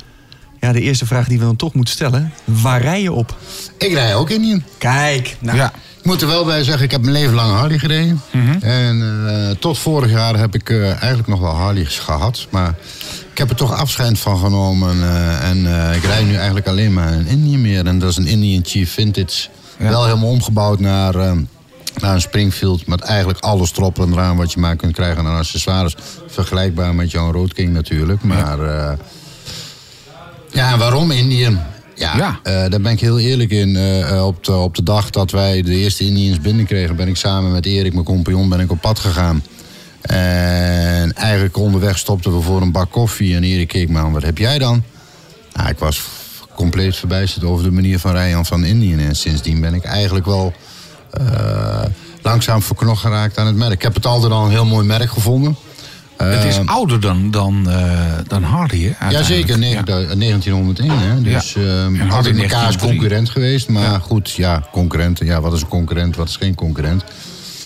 Ja, de eerste vraag die we dan toch moeten stellen. Waar rij je op? Ik rij ook Indian. Kijk, nou, Ja. Ik moet er wel bij zeggen, ik heb mijn leven lang Harley gereden. Mhm. En eh, tot vorig jaar heb ik eh, eigenlijk nog wel Harleys gehad. Maar ik heb er toch afscheid van genomen. eh, en ik rijd nu eigenlijk alleen maar een Indian meer. En dat is een Indian Chief Vintage. Ja. Wel helemaal omgebouwd naar, naar een Springfield. Met eigenlijk alles erop en eraan wat je maar kunt krijgen aan accessoires. Vergelijkbaar met jouw Road King natuurlijk. Maar ja, en waarom Indian? Ja, Ja. eh, daar ben ik heel eerlijk in. Eh, eh, op, de, op de dag dat wij de eerste Indians binnenkregen... ben ik samen met Erik, mijn compagnon, ben ik op pad gegaan. En eigenlijk onderweg stopten we voor een bak koffie. En Erik keek me aan, wat heb jij dan? Nou, ik was compleet verbijsterd over de manier van rijden van Indian. En sindsdien ben ik eigenlijk wel eh, langzaam verknocht geraakt aan het merk. Ik heb het altijd al een heel mooi merk gevonden. Het is Eh, ouder dan, dan, eh, dan Harley, hè? Jazeker, Ja. negen- 1901. Hè? Dus ehm, En altijd elkaars 1903. concurrent geweest. Maar goed, ja, concurrenten. Ja, wat is een concurrent, wat is geen concurrent?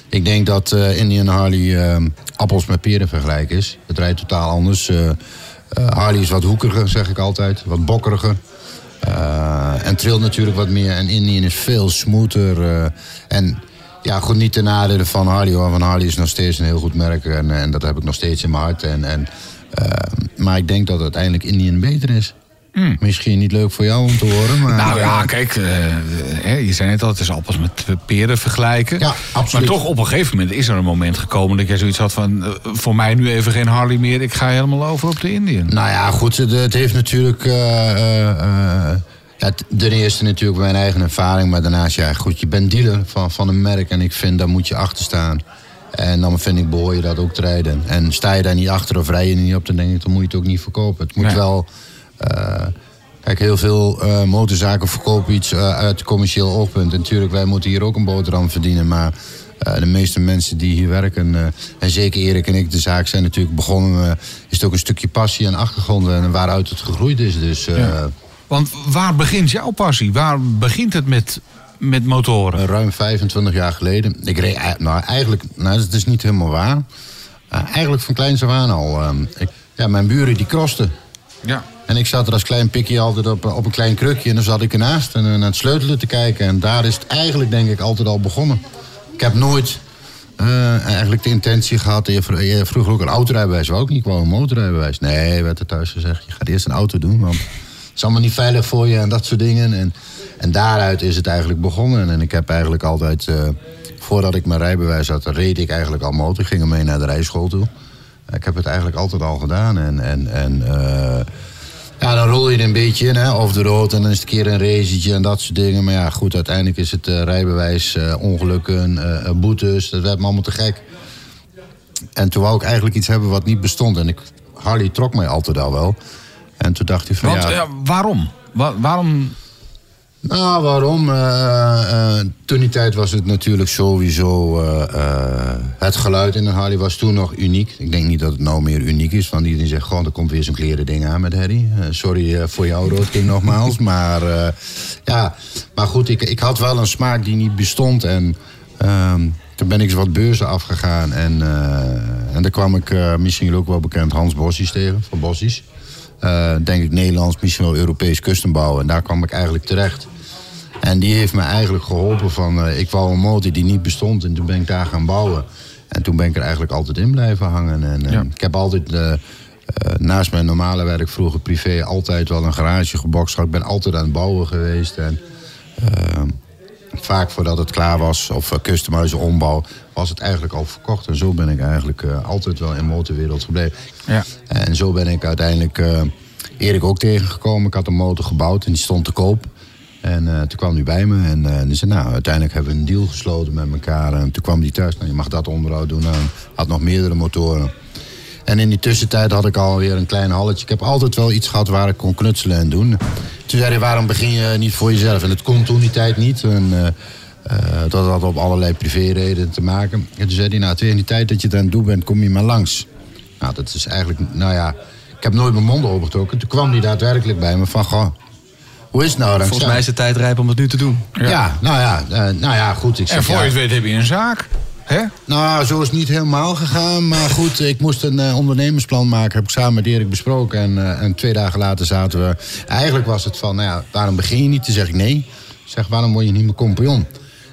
Ik denk dat eh, Indian Harley ehm, appels met peren vergelijken is. Het rijdt totaal anders. Eh, eh, Harley is wat hoekeriger, zeg ik altijd. Wat bokkeriger. Eh, en trilt natuurlijk wat meer. En Indian is veel smoother. eh, en ja, goed, niet ten nadele van Harley hoor. Want Harley is nog steeds een heel goed merk. En, en dat heb ik nog steeds in mijn hart. En, en, eh, maar ik denk dat uiteindelijk Indian beter is. Misschien niet leuk voor jou om te horen. Maar, Hmm. Nou ja, eh, kijk, eh, je zei net al, het is appels met peren vergelijken. Ja, absoluut. Maar toch op een gegeven moment is er een moment gekomen dat jij zoiets had van... eh, voor mij nu even geen Harley meer, ik ga helemaal over op de Indian. Nou ja, goed, het, het heeft natuurlijk... eh, eh, eh, ja, ten eerste natuurlijk mijn eigen ervaring. Maar daarnaast, ja, goed, je bent dealer van, van een merk. En ik vind, daar moet je achter staan. En dan vind ik, behoor je dat ook te rijden. En sta je daar niet achter of rij je er niet op... dan denk ik, dan moet je het ook niet verkopen. Het moet Nee. wel... eh, kijk, heel veel eh, motorzaken verkopen iets eh, uit commercieel oogpunt. En natuurlijk, wij moeten hier ook een boterham verdienen. Maar de meeste mensen die hier werken... en zeker Erik en ik, de zaak zijn natuurlijk begonnen... is het ook een stukje passie en achtergrond... en waaruit het gegroeid is. Dus Ja. Want waar begint jouw passie? Waar begint het met, met motoren? ruim 25 jaar geleden... Ik reed, nou, eigenlijk, nou, dat is niet helemaal waar. Eh, eigenlijk van kleins af aan al. eh, ik, ja, mijn buren die krosten. Ja. En ik zat er als klein pikje altijd op, op een klein krukje. En dan zat ik ernaast en eh, naar het sleutelen te kijken. En daar is het eigenlijk denk ik altijd al begonnen. Ik heb nooit eigenlijk de intentie gehad... Je, vro- je vroeger ook een autorijbewijs, wou ook niet gewoon een motorrijbewijs. Nee, werd er thuis gezegd, je gaat eerst een auto doen. Want het is allemaal niet veilig voor je en dat soort dingen. En, en daaruit is het eigenlijk begonnen. En ik heb eigenlijk altijd... eh, voordat ik mijn rijbewijs had, reed ik eigenlijk al motor. Ik ging ermee naar de rijschool toe. Ik heb het eigenlijk altijd al gedaan. En, en, en eh, ja, dan rol je er een beetje in, de rood. En dan is het een keer een racetje en dat soort dingen. Maar ja, goed, uiteindelijk is het eh, rijbewijs, ongelukken, boetes. Dat werd me allemaal te gek. En toen wou ik eigenlijk iets hebben wat niet bestond. En ik, Harley trok mij altijd al wel. En toen dacht hij van Want ja... waarom? Wa- waarom? Nou, waarom? Eh, toen die tijd was het natuurlijk sowieso... eh, het geluid in een Harley was toen nog uniek. Ik denk niet dat het nou meer uniek is. Want iedereen zegt gewoon, er komt weer zo'n kleren ding aan met Harry. Sorry voor jou, Rood King, nogmaals. Maar ja, maar goed, ik, ik had wel een smaak die niet bestond. En ehm, toen ben ik eens wat beurzen afgegaan. En, en daar kwam ik misschien ook wel bekend Hans Bossies tegen, van Bossies. Eh, denk ik Nederlands, misschien wel Europees custombouw. En daar kwam ik eigenlijk terecht. En die heeft me eigenlijk geholpen van... eh, ik wou een motor die niet bestond en toen ben ik daar gaan bouwen. En toen ben ik er eigenlijk altijd in blijven hangen. En, en Ja. ik heb altijd... eh, eh, naast mijn normale werk vroeger privé altijd wel een garage gebokst. Ik ben altijd aan het bouwen geweest. En, eh, vaak voordat het klaar was, of uh, customizen ombouw, was het eigenlijk al verkocht. En zo ben ik eigenlijk eh, altijd wel in de motorwereld gebleven. Ja. En zo ben ik uiteindelijk eh, Erik ook tegengekomen. Ik had een motor gebouwd en die stond te koop. En eh, toen kwam hij bij me en uh, die zei, nou, uiteindelijk hebben we een deal gesloten met elkaar. En toen kwam hij thuis, nou, je mag dat onderhoud doen. En had nog meerdere motoren. En in die tussentijd had ik alweer een klein halletje. Ik heb altijd wel iets gehad waar ik kon knutselen en doen. Toen zei hij, waarom begin je niet voor jezelf? En het kon toen die tijd niet. En, uh, uh, dat had op allerlei privéreden te maken. En toen zei hij, nou, tegen die tijd dat je aan het doen bent, kom je maar langs. Nou, dat is eigenlijk, nou ja, ik heb nooit mijn mond opengetrokken. Toen kwam hij daadwerkelijk bij me van, goh, hoe is het nou? Volgens mij is het tijd rijp om het nu te doen. Ja, ja nou ja, uh, nou ja, goed. Ik zeg, en voor je ja, het weet heb je een zaak. Hè? Nou, zo is het niet helemaal gegaan. Maar goed, ik moest een eh, ondernemersplan maken. Heb ik samen met Erik besproken. En, eh, en twee dagen later zaten we... Eigenlijk was het van, nou ja, waarom begin je niet? Toen zeg ik nee. Zeg, waarom word je niet mijn compagnon?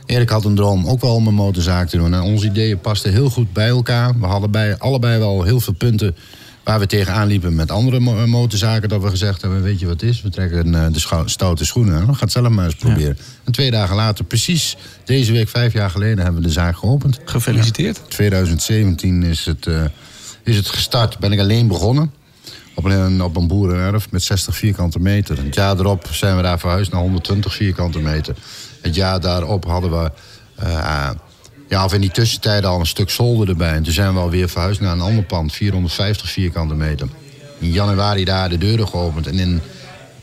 Erik had een droom ook wel om een motorzaak te doen. En onze ideeën pasten heel goed bij elkaar. We hadden bij, allebei wel heel veel punten waar we tegenaan liepen met andere mo- eh, motorzaken. Dat we gezegd hebben, weet je wat het is? We trekken eh, de stoute schoenen aan. We gaan het zelf maar eens proberen. En twee dagen later, precies deze week, vijf jaar geleden, hebben we de zaak geopend. Gefeliciteerd. 2017 is het, eh, is het gestart. Ben ik alleen begonnen. Op een, op een boerenerf met 60 vierkante meter. Het jaar erop zijn we daar verhuisd naar 120 vierkante meter. Het jaar daarop hadden we... ja, of in die tussentijd al een stuk zolder erbij. En toen zijn we alweer verhuisd naar een ander pand. 450 vierkante meter. In januari daar de deuren geopend. En in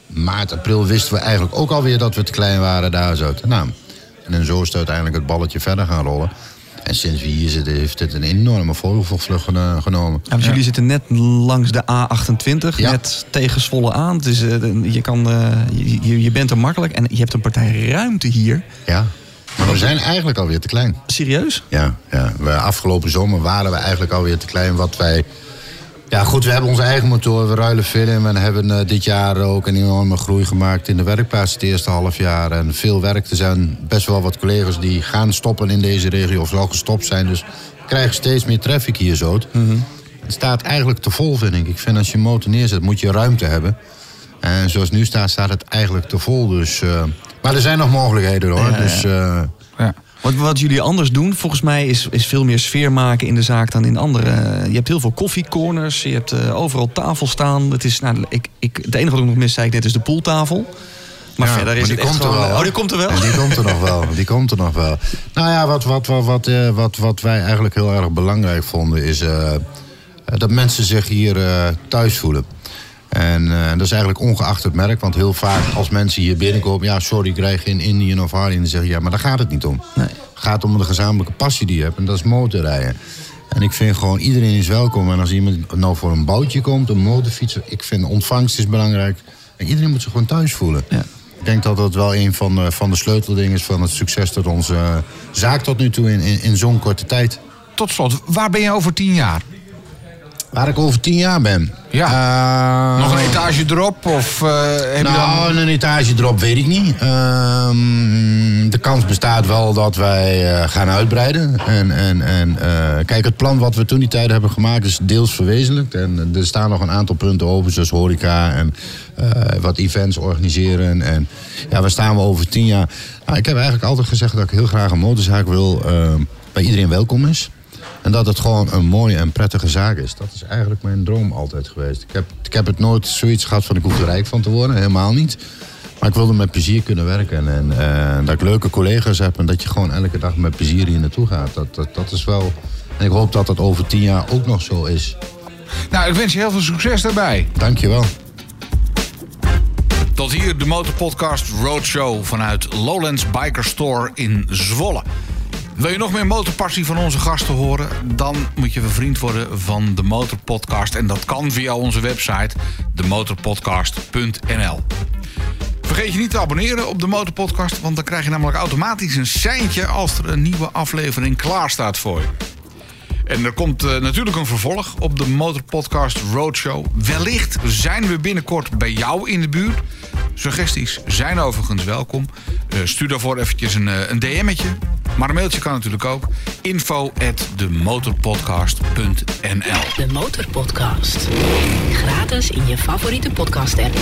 maart, april wisten we eigenlijk ook alweer dat we te klein waren daar zo. Nou, en zo is het uiteindelijk het balletje verder gaan rollen. En sinds we hier zitten heeft het een enorme vogelvlucht geno- genomen. Ja, want jullie zitten net langs de A28, Ja. net tegen Zwolle aan. Dus eh, je, kan, eh, je- je bent er makkelijk en je hebt een partij ruimte hier. Ja. Maar we zijn eigenlijk alweer te klein. Serieus? Ja, ja. We, afgelopen zomer waren we eigenlijk alweer te klein. Wat wij. Ja, goed, we hebben onze eigen motor. We ruilen veel in. We hebben eh, dit jaar ook een enorme groei gemaakt in de werkplaats het eerste half jaar. En veel werk. Er zijn best wel wat collega's die gaan stoppen in deze regio. Of al gestopt zijn. Dus we krijgen steeds meer traffic hier zo. Het staat eigenlijk te vol, vind ik. Ik vind als je een motor neerzet, moet je ruimte hebben. En zoals het nu staat, staat het eigenlijk te vol. Dus, eh, maar er zijn nog mogelijkheden hoor. Ja. Dus, eh, Ja. Wat, wat jullie anders doen, volgens mij, is, is veel meer sfeer maken in de zaak dan in andere. Je hebt heel veel koffiecorners, je hebt eh, overal tafel staan. Het, is, nou, ik, ik, het enige wat ik nog mis, zei ik net, is de pooltafel. Maar Ja, verder is maar het die echt komt er wel, Oh, die komt er wel. En die komt er nog wel. Die komt er nog wel. Nou ja, wat, wat, wat, wat, eh, wat, wat wij eigenlijk heel erg belangrijk vonden is eh, eh, dat mensen zich hier eh, thuis voelen. En eh, dat is eigenlijk ongeacht het merk. Want heel vaak als mensen hier binnenkomen... ja, sorry, ik krijg geen Indian of Harley. En dan zeg je, ja, maar daar gaat het niet om. Nee. Het gaat om de gezamenlijke passie die je hebt. En dat is motorrijden. En ik vind gewoon, iedereen is welkom. En als iemand nou voor een boutje komt, een motorfiets... ik vind ontvangst is belangrijk. En iedereen moet zich gewoon thuis voelen. Ja. Ik denk dat dat wel een van de, van de sleuteldingen is... van het succes tot onze eh, zaak tot nu toe in, in, in zo'n korte tijd. Tot slot, waar ben je over tien jaar? Waar ik over tien jaar ben. Ja. Eh, Nog een etage erop? Of eh, heb je Nou, dan... een etage erop weet ik niet. Ehm, de kans bestaat wel dat wij eh, gaan uitbreiden. En, en, en eh, kijk, het plan wat we toen die tijd hebben gemaakt is deels verwezenlijkt. En er staan nog een aantal punten open, zoals horeca en wat events organiseren. En ja, waar staan we over tien jaar? Nou, ik heb eigenlijk altijd gezegd dat ik heel graag een motorzaak wil eh, waar iedereen welkom is. En dat het gewoon een mooie en prettige zaak is. Dat is eigenlijk mijn droom altijd geweest. Ik heb, ik heb het nooit zoiets gehad van ik hoef er rijk van te worden. Helemaal niet. Maar ik wilde met plezier kunnen werken. En eh, dat ik leuke collega's heb. En dat je gewoon elke dag met plezier hier naartoe gaat. Dat, dat, dat is wel... En ik hoop dat dat over tien jaar ook nog zo is. Nou, ik wens je heel veel succes daarbij. Dankjewel. Tot hier de Motorpodcast Roadshow vanuit Lowlands Biker Store in Zwolle. Wil je nog meer motorpassie van onze gasten horen? Dan moet je vriend worden van de Motorpodcast. En dat kan via onze website, demotorpodcast.nl. Vergeet je niet te abonneren op de Motorpodcast... want dan krijg je namelijk automatisch een seintje... als er een nieuwe aflevering klaar staat voor je. En er komt eh, natuurlijk een vervolg op de Motorpodcast Roadshow. Wellicht zijn we binnenkort bij jou in de buurt. Suggesties zijn overigens welkom. Eh, stuur daarvoor eventjes een, eh, een DM'tje. Maar een mailtje kan natuurlijk ook. Info at De Motorpodcast. Gratis in je favoriete podcast app.